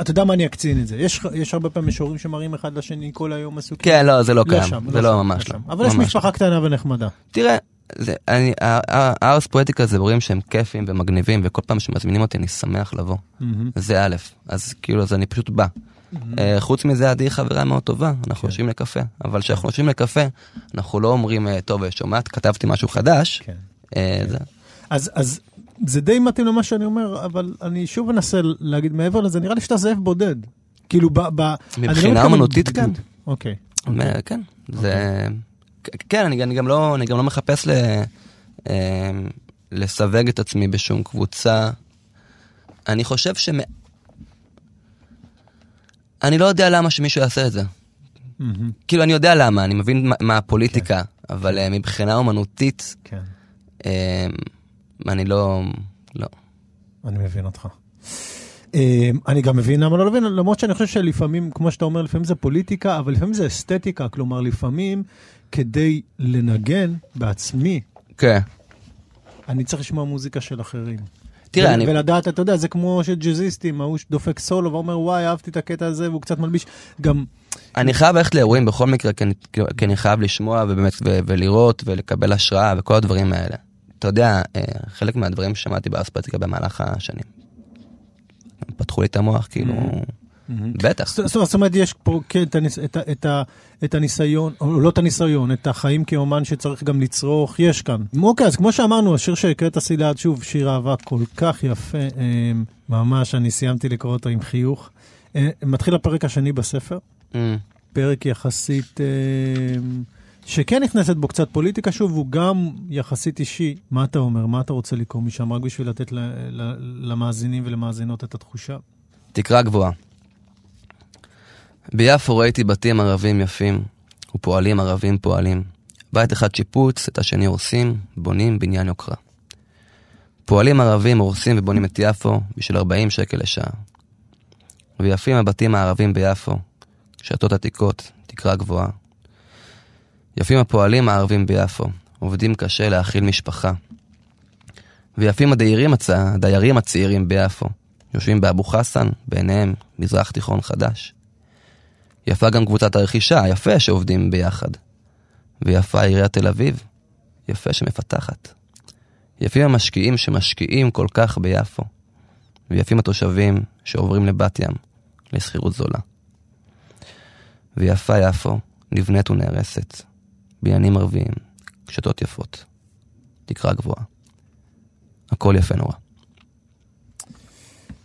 אתה יודע מה אני אקצין את זה. יש הרבה פעמים משוררים שמראים אחד לשני כל היום עסוקים. כן, לא, זה לא קיים, שם, זה לא ממש שם. לא. אבל יש משפחה קטנה ונחמדה. תראה, זה, אני, הארס פואטיקה זה דברים שהם כיפים ומגניבים, וכל פעם שמזמינים אותי אני שמח לבוא. זה א', אז כאילו, אז אני פשוט בא. אה, חוץ מזה, עדי חברה מאוד טובה, אנחנו יושבים לקפה. אבל כשאנחנו יושבים לקפה, אנחנו לא אומרים, אה, טוב, שומעת, כתבתי משהו חדש. כן. אה, זה- אז, אז זה די מתאים למה שאני אומר, אבל אני שוב אנסה להגיד מעבר לזה, נראה לי שאתה זאב בודד. כאילו, ב... ב לא מבחינה מתכוון אומנותית, בדידות. כן. אוקיי. אה, כן, זה... כן, אני, אני, גם לא, אני גם לא מחפש ל, אה, לסווג את עצמי בשום קבוצה. אני חושב ש... אני לא יודע למה שמישהו יעשה את זה. כאילו, אני יודע למה, אני מבין מה, מה הפוליטיקה, אבל אה, מבחינה אומנותית, כן, אה, אני לא... לא. אני מבין אותך. אה, אני גם מבין למה לא מבין, למרות שאני חושב שלפעמים, כמו שאתה אומר, לפעמים זה פוליטיקה, אבל לפעמים זה אסתטיקה. כלומר, לפעמים כדי לנגן בעצמי, כן. אני צריך לשמוע מוזיקה של אחרים. תראה, אני... ולדעת, אתה יודע, זה כמו שג'אזיסטים, ההוא שדופק סולו ואומר, וואי, אהבתי את הקטע הזה, והוא קצת מלביש. גם, אני חייב ללכת לאירועים בכל מקרה, כי אני, כי אני חייב לשמוע ובאמת, ו, ולראות ולקבל השראה וכל הדברים האלה. אתה יודע, אה, חלק מהדברים ששמעתי באספטיקה במהלך השנים. פתחו לי את המוח, כאילו, בטח. זאת אומרת, יש פה כן את, הניסיון, או לא את הניסיון, את החיים כאומן שצריך גם לצרוך, יש כאן. אוקיי, אז כמו שאמרנו, השיר שהקראת סילעד, שוב, שיר אהבה כל כך יפה, אה, ממש, אני סיימתי לקרוא אותו עם חיוך. אה, מתחיל הפרק השני בספר, אה, פרק יחסית, אה, שכן נכנסת בו קצת פוליטיקה, שוב, הוא גם יחסית אישי. מה אתה אומר? מה אתה רוצה לקרוא משם? רק בשביל לתת ל, ל, למאזינים ולמאזינות את התחושה? תקרה גבוהה. ביפו ראיתי בתים ערבים יפים, ופועלים ערבים פועלים. בית אחד שיפוץ, את השני הורסים, בונים בניין יוקרה. פועלים ערבים הורסים ובונים את יפו בשביל 40 שקל לשעה. ויפים הבתים הערבים ביפו, שתות עתיקות, תקרה גבוהה. יפים הפועלים הערבים ביפו, עובדים קשה להאכיל משפחה. ויפים הדיירים, הצ... הדיירים הצעירים ביפו, יושבים באבו חסן, בעיניהם מזרח תיכון חדש. יפה גם קבוצת הרכישה, יפה שעובדים ביחד. ויפה עיריית תל אביב, יפה שמפתחת. יפים המשקיעים שמשקיעים כל כך ביפו. ויפים התושבים שעוברים לבת ים, לשכירות זולה. ויפה יפו, נבנית ונהרסת, בניינים ערביים, קשתות יפות, תקרה גבוהה. הכל יפה נורא.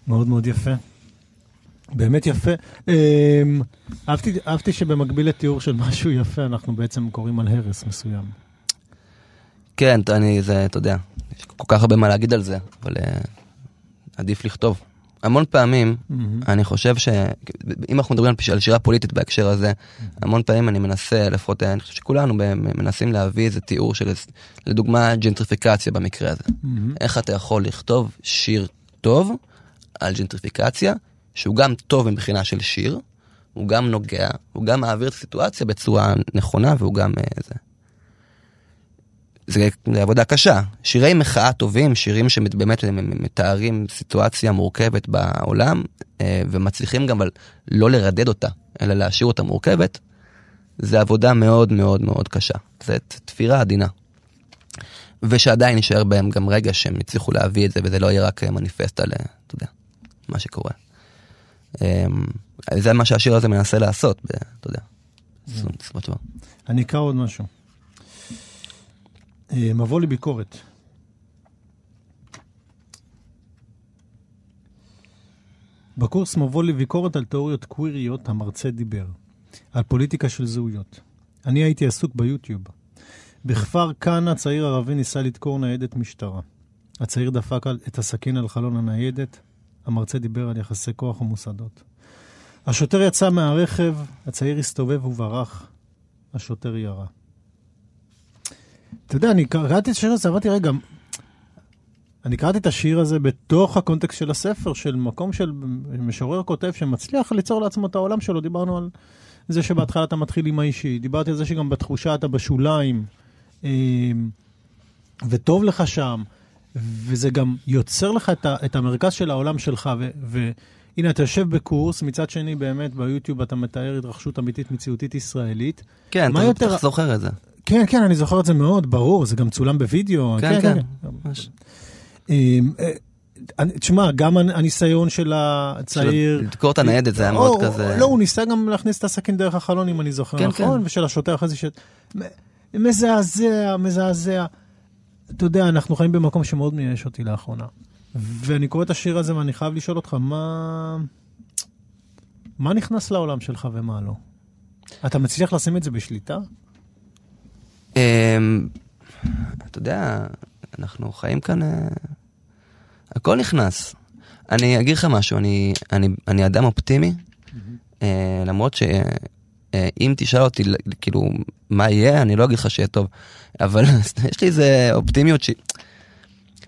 מאוד מאוד יפה. באמת יפה. אמ, אהבתי, אהבתי שבמקביל לתיאור של משהו יפה, אנחנו בעצם קוראים על הרס מסוים. כן, אני, זה, אתה יודע, יש כל כך הרבה מה להגיד על זה, אבל אה, עדיף לכתוב. המון פעמים, אני חושב ש... אם אנחנו מדברים על שירה פוליטית בהקשר הזה, המון פעמים אני מנסה, לפחות אני חושב שכולנו מנסים להביא איזה תיאור של, לדוגמה, ג'נטריפיקציה במקרה הזה. איך אתה יכול לכתוב שיר טוב על ג'נטריפיקציה, שהוא גם טוב מבחינה של שיר, הוא גם נוגע, הוא גם מעביר את הסיטואציה בצורה נכונה, והוא גם אה, זה. זה, זה עבודה קשה. שירי מחאה טובים, שירים שבאמת מתארים סיטואציה מורכבת בעולם, אה, ומצליחים גם לא לרדד אותה, אלא להשאיר אותה מורכבת, זה עבודה מאוד מאוד מאוד קשה. זה תפירה עדינה. ושעדיין יישאר בהם גם רגע שהם יצליחו להביא את זה, וזה לא יהיה רק מניפסט על, אה, אתה יודע, מה שקורה. אמ, זה מה שהשיר הזה מנסה לעשות, אתה יודע. אני אקרא עוד משהו. אה, מבוא לביקורת. בקורס מבוא לביקורת על תיאוריות קוויריות המרצה דיבר. על פוליטיקה של זהויות. אני הייתי עסוק ביוטיוב. בכפר כנא צעיר ערבי ניסה לדקור ניידת משטרה. הצעיר דפק את הסכין על חלון הניידת, המרצה דיבר על יחסי כוח ומוסדות. השוטר יצא מהרכב, הצעיר הסתובב וברח, השוטר ירה. אתה יודע, אני קראתי את השיר הזה, אמרתי, רגע, אני קראתי את השיר הזה בתוך הקונטקסט של הספר, של מקום של משורר כותב שמצליח ליצור לעצמו את העולם שלו. דיברנו על זה שבהתחלה אתה מתחיל עם האישי, דיברתי על זה שגם בתחושה אתה בשוליים, אמ, וטוב לך שם, וזה גם יוצר לך את, את המרכז של העולם שלך, ו, והנה, אתה יושב בקורס, מצד שני, באמת, ביוטיוב אתה מתאר התרחשות אמיתית מציאותית ישראלית. כן, אתה יותר... בטח זוכר את זה. כן, כן, אני זוכר את זה מאוד, ברור, זה גם צולם בווידאו. כן, כן. כן. אמ, אה, תשמע, גם הניסיון של הצעיר... לדקור את הניידת זה היה מאוד כזה... לא, הוא ניסה גם להכניס את הסכין דרך החלון, אם אני זוכר כן, נכון, כן. ושל השוטר אחרי זה ש... מזעזע, מזעזע. אתה יודע, אנחנו חיים במקום שמאוד מייאש אותי לאחרונה. ואני קורא את השיר הזה ואני חייב לשאול אותך, מה... מה נכנס לעולם שלך ומה לא? אתה מצליח לשים את זה בשליטה? אמ, אתה יודע, אנחנו חיים כאן, אה, הכל נכנס. אני אגיד לך משהו, אני, אני, אני אדם אופטימי, אה, למרות שאם תשאל אותי, כאילו, מה יהיה, אני לא אגיד לך שיהיה טוב, אבל יש לי איזה אופטימיות ש...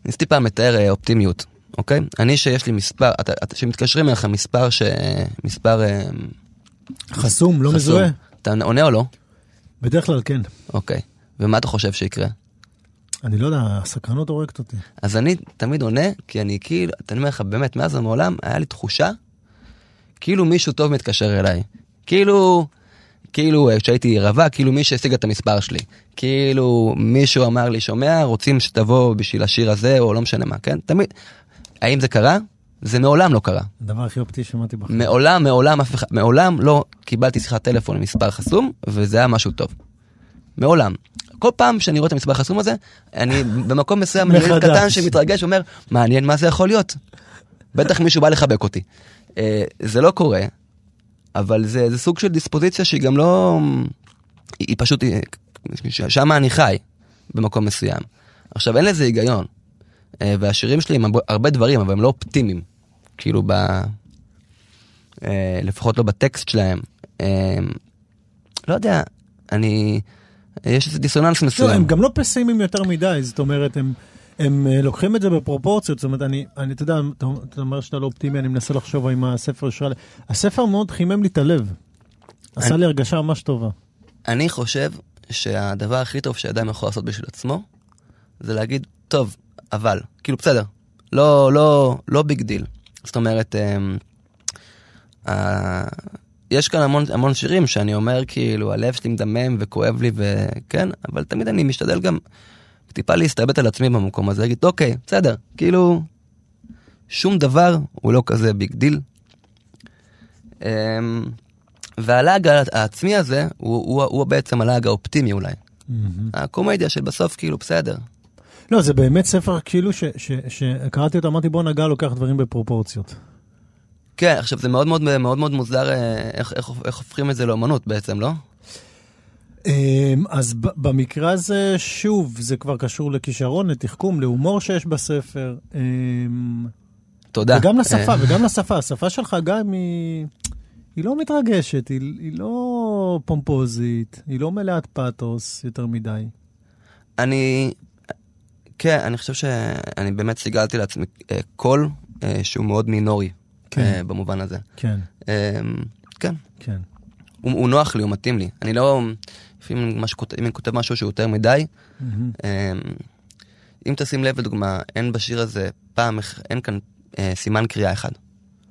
ניסיתי פעם לתאר אה, אופטימיות, אוקיי? אני שיש לי מספר, שמתקשרים אליך מספר ש... מספר... חסום, לא מזוהה. אתה עונה או לא? בדרך כלל כן. אוקיי. ומה אתה חושב שיקרה? אני לא יודע, הסקרנות הורגת אותי. אז אני תמיד עונה, כי אני כאילו, אני אומר לך, באמת, מאז ומעולם, היה לי תחושה כאילו מישהו טוב מתקשר אליי. כאילו, כאילו, כשהייתי רווק, כאילו מישהו השיג את המספר שלי. כאילו, מישהו אמר לי, שומע, רוצים שתבוא בשביל השיר הזה, או לא משנה מה, כן? תמיד. האם זה קרה? זה מעולם לא קרה. הדבר הכי אופטי שמעתי בחיים. מעולם, מעולם, אף אחד, מעולם לא קיבלתי שיחת טלפון עם מספר חסום, וזה היה משהו טוב. מעולם. כל פעם שאני רואה את המספר החסום הזה, אני במקום מסוים, אני ילד קטן שמתרגש, אומר, מעניין מה זה יכול להיות. בטח מישהו בא לחבק אותי. אה, זה לא קורה, אבל זה, זה סוג של דיספוזיציה שהיא גם לא... היא, היא פשוט, שם אני חי, במקום מסוים. עכשיו, אין לזה היגיון. אה, והשירים שלי הם הרבה דברים, אבל הם לא אופטימיים. כאילו, ב... אה, לפחות לא בטקסט שלהם. לא יודע, אני... יש איזה דיסוננס מסוים. לא, הם גם לא פסימיים יותר מדי, זאת אומרת, הם, הם אה, לוקחים את זה בפרופורציות, זאת אומרת, אני, אני אתה יודע, אתה אומר שאתה לא אופטימי, אני מנסה לחשוב עם הספר שלך. הספר מאוד חימם לי את הלב. עשה אני, לי הרגשה ממש טובה. אני חושב שהדבר הכי טוב שאדם יכול לעשות בשביל עצמו, זה להגיד, טוב, אבל, כאילו, בסדר, לא, לא, לא big deal. זאת אומרת, אה, יש כאן המון, המון שירים שאני אומר כאילו הלב שלי מדמם וכואב לי וכן, אבל תמיד אני משתדל גם טיפה להסתלבט על עצמי במקום הזה, להגיד אוקיי, בסדר, כאילו שום דבר הוא לא כזה big deal. אמ, והלאג העצמי הזה הוא, הוא, הוא בעצם הלאג האופטימי אולי. Mm-hmm. הקומדיה של בסוף כאילו בסדר. לא, זה באמת ספר כאילו שקראתי אותו, אמרתי בוא נגע לוקח דברים בפרופורציות. כן, עכשיו זה מאוד מאוד מאוד מאוד מוזר אה, איך, איך, איך הופכים את זה לאמנות בעצם, לא? אמ, אז במקרה הזה, שוב, זה כבר קשור לכישרון, לתחכום, להומור שיש בספר. אמ, תודה. וגם לשפה, אה, וגם לשפה. השפה שלך גם היא... היא לא מתרגשת, היא, היא לא פומפוזית, היא לא מלאת פאתוס יותר מדי. אני, כן, אני חושב שאני באמת סיגלתי לעצמי אה, קול אה, שהוא מאוד מינורי, כן. במובן הזה. כן, אה, כן, כן. הוא, הוא נוח לי, הוא מתאים לי. אני לא, לפעמים אם אני כותב משהו שהוא יותר מדי. אה, אם תשים לב, לדוגמה, אין בשיר הזה פעם, אין כאן אה, סימן קריאה אחד.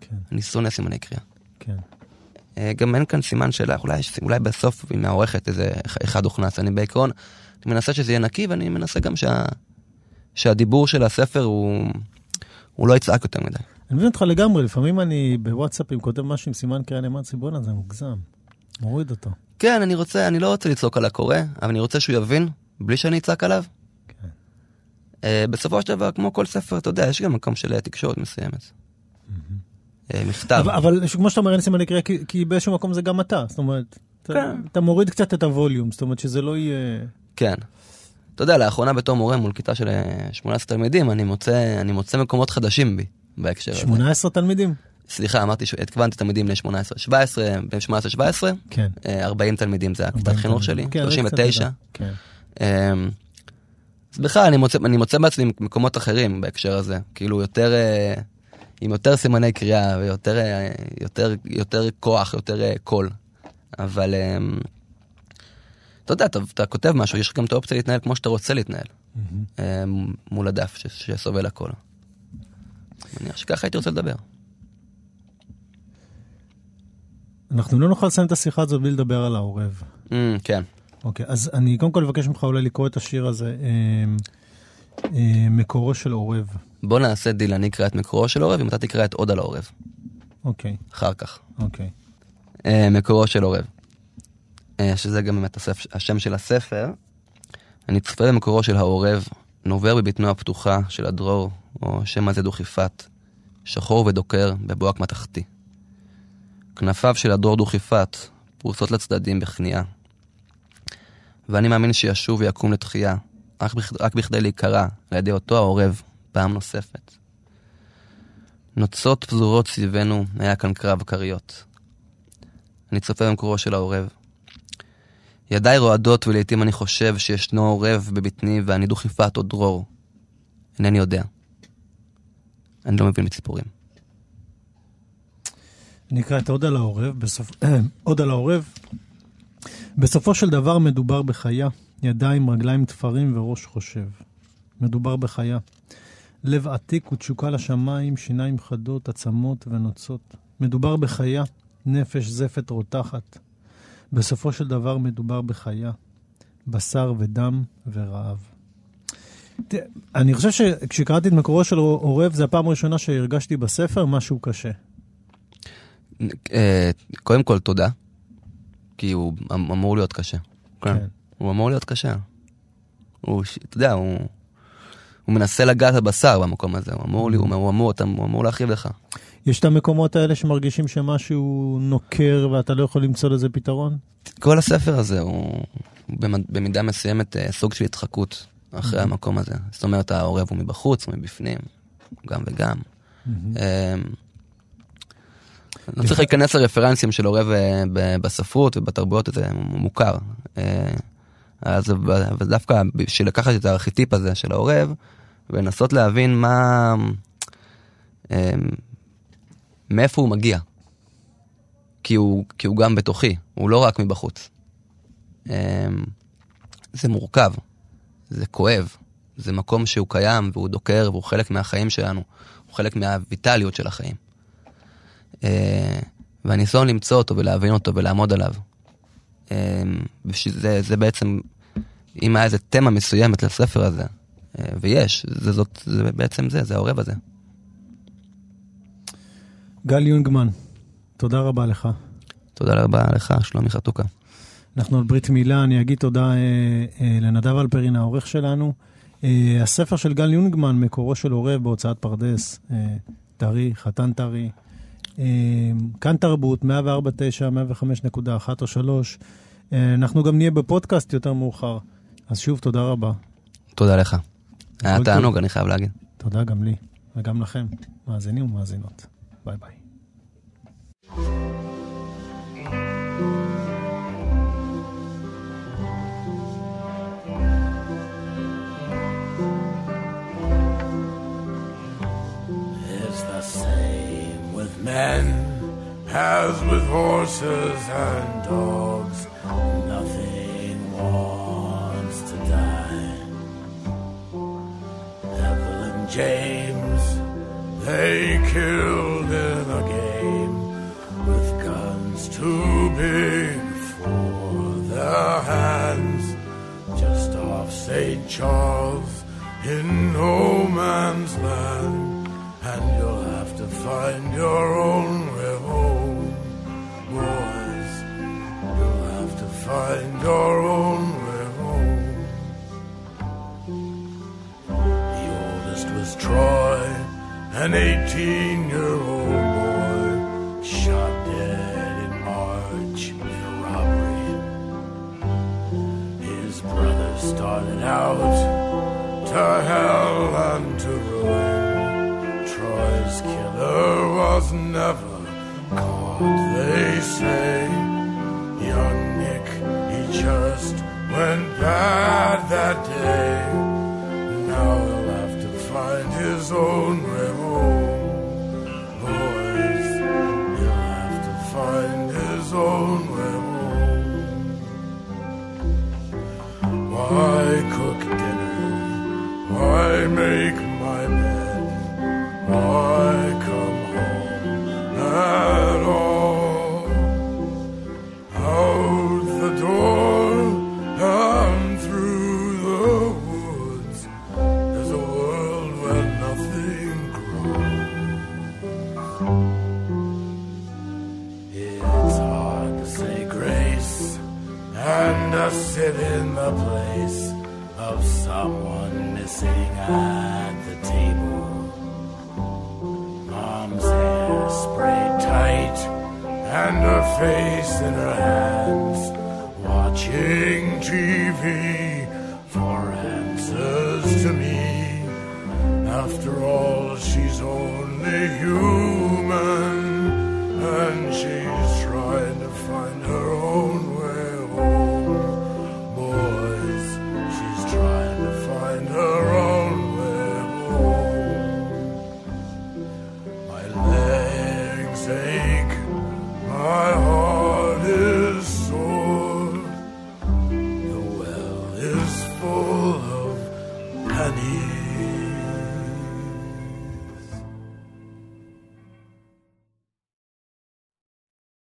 כן, אני שונא סימני קריאה. כן. אה, גם אין כאן סימן שאלה, אולי, אולי בסוף עם העורכת איזה אח- אחד הוכנס. אני בעיקרון, אני מנסה שזה יהיה נקי, ואני מנסה גם שה, שהדיבור של הספר הוא, הוא לא יצעק יותר מדי. אני מבין אותך לגמרי, לפעמים אני בוואטסאפים כותב משהו עם סימן קריאה, אני אומר לעצמי, בואנה, זה מוגזם. מוריד אותו. כן, אני רוצה, אני לא רוצה לצעוק על הקורא, אבל אני רוצה שהוא יבין, בלי שאני אצעק עליו. כן. אה, בסופו של דבר, כמו כל ספר, אתה יודע, יש גם מקום של תקשורת מסוימת. אה, מכתב. אבל, אבל כמו שאתה אומר, אין סימני קריאה, כי, כי באיזשהו מקום זה גם אתה. זאת אומרת, אתה, כן. אתה מוריד קצת את הווליום, זאת אומרת שזה לא יהיה... כן. אתה יודע, לאחרונה בתור מורה מול כיתה של אה, 18 תלמידים, אני מוצא, אני מוצא מקומות חדשים בי, בהקשר הזה. 18 תלמידים? סליחה, אמרתי שהתכוונתי תלמידים ל-18-17, בין 18-17, כן. אה, 40 תלמידים זה הכיתת 40 חינוך שלי. כן, זה קצת 39. יותר. כן. אמ, אז בכלל, אני מוצא, אני מוצא בעצמי מקומות אחרים בהקשר הזה, כאילו יותר, אה, עם יותר סימני קריאה ויותר אה, יותר, יותר כוח, יותר אה, קול. אבל אמ, אתה יודע, אתה, אתה כותב משהו, יש לך גם את האופציה להתנהל כמו שאתה רוצה להתנהל. אמ, מול הדף ש, שסובל הכל. מניח שככה הייתי רוצה לדבר. אנחנו לא נוכל לסיים את השיחה הזאת בלי לדבר על העורב. אמ, כן. אוקיי, אז אני קודם כל אבקש ממך אולי לקרוא את השיר הזה, אה, אה, מקורו של עורב. בוא נעשה דיל, אני אקרא את מקורו של עורב, אם אתה תקרא את עוד על העורב, אוקיי, אחר כך. אוקיי. אה, מקורו של עורב. אה, שזה גם באמת הספ... השם של הספר. אני צופה במקורו של העורב, נובר בבטנו הפתוחה של הדרור, או שמא זה דוכיפת, שחור ודוקר בבוהק מתכתי. כנפיו של הדרור דוכיפת, פרוסות לצדדים בכניעה. ואני מאמין שישוב ויקום לתחייה, רק, בכ... רק בכדי להיקרע על ידי אותו העורב פעם נוספת. נוצות פזורות סביבנו, היה כאן קרב כריות. אני צופה במקורו של העורב. ידיי רועדות ולעיתים אני חושב שישנו עורב בבטני ואני דוכיפת או דרור. אינני יודע. אני לא מבין בציפורים. אני אקרא את עוד על העורב, בסופ... עוד על העורב. בסופו של דבר מדובר בחיה, ידיים, רגליים, תפרים וראש חושב. מדובר בחיה. לב עתיק ותשוקה לשמיים, שיניים חדות, עצמות ונוצות. מדובר בחיה, נפש זפת רותחת. בסופו של דבר מדובר בחיה, בשר ודם ורעב. אני חושב שכשקראתי את מקורו של עורב, זו הפעם הראשונה שהרגשתי בספר משהו קשה. אה, קודם כל, תודה. כי הוא אמ- אמור להיות קשה. כן. הוא אמור להיות קשה. הוא, אתה יודע, הוא, הוא מנסה לגעת בבשר במקום הזה. הוא אמור, לי, הוא, הוא, אמור, אתה, הוא אמור להכאיב לך. יש את המקומות האלה שמרגישים שמשהו נוקר ואתה לא יכול למצוא לזה פתרון? כל הספר הזה הוא במ- במידה מסוימת אה, סוג של התחקות אחרי המקום הזה. זאת אומרת, העורב הוא מבחוץ, הוא מבפנים, גם וגם. אה, לא צריך להיכנס לרפרנסים של אה, ב- בספרות ובתרבויות, זה מוכר. אה, אז דווקא בשביל לקחת את הארכיטיפ הזה של העורב, ולנסות להבין מה... אה, מאיפה הוא מגיע. כי הוא, כי הוא גם בתוכי, הוא לא רק מבחוץ. אמ, זה מורכב, זה כואב, זה מקום שהוא קיים והוא דוקר והוא חלק מהחיים שלנו, הוא חלק מהוויטליות של החיים. אה, והניסיון למצוא אותו ולהבין אותו ולעמוד עליו. בשביל זה, זה בעצם, אם היה איזה תמה מסוימת לספר הזה, אה, ויש, זה, זאת, זה בעצם זה, זה העורב הזה. גל יונגמן, תודה רבה לך. תודה רבה לך, שלומי חתוקה. אנחנו על ברית מילה, אני אגיד תודה אה, אה, לנדב אלפרין, העורך שלנו. אה, הספר של גל יונגמן, מקורו של עורב בהוצאת פרדס, אה, טרי, חתן טרי. אה, כאן תרבות, 104.9, 105.1 או 3. אה, אנחנו גם נהיה בפודקאסט יותר מאוחר. אז שוב, תודה רבה. תודה לך. היה תענוג. אני חייב להגיד. תודה גם לי. וגם לכם, מאזינים ומאזינות. ביי ביי. Men as with horses and dogs. Nothing wants to die. Evelyn James, they killed in a game with guns too big for their hands just off St. Charles in no man's land. Find your own way home, boys. You'll have to find your own way home. The oldest was Troy, an 18 year old boy, shot dead in March in a robbery. His brother started out to hell and to ruin. Troy's was never caught, they say. Young Nick, he just went bad that day. Now he'll have to find his own way face in her hands, watching TV for answers to me. After all, she's only human,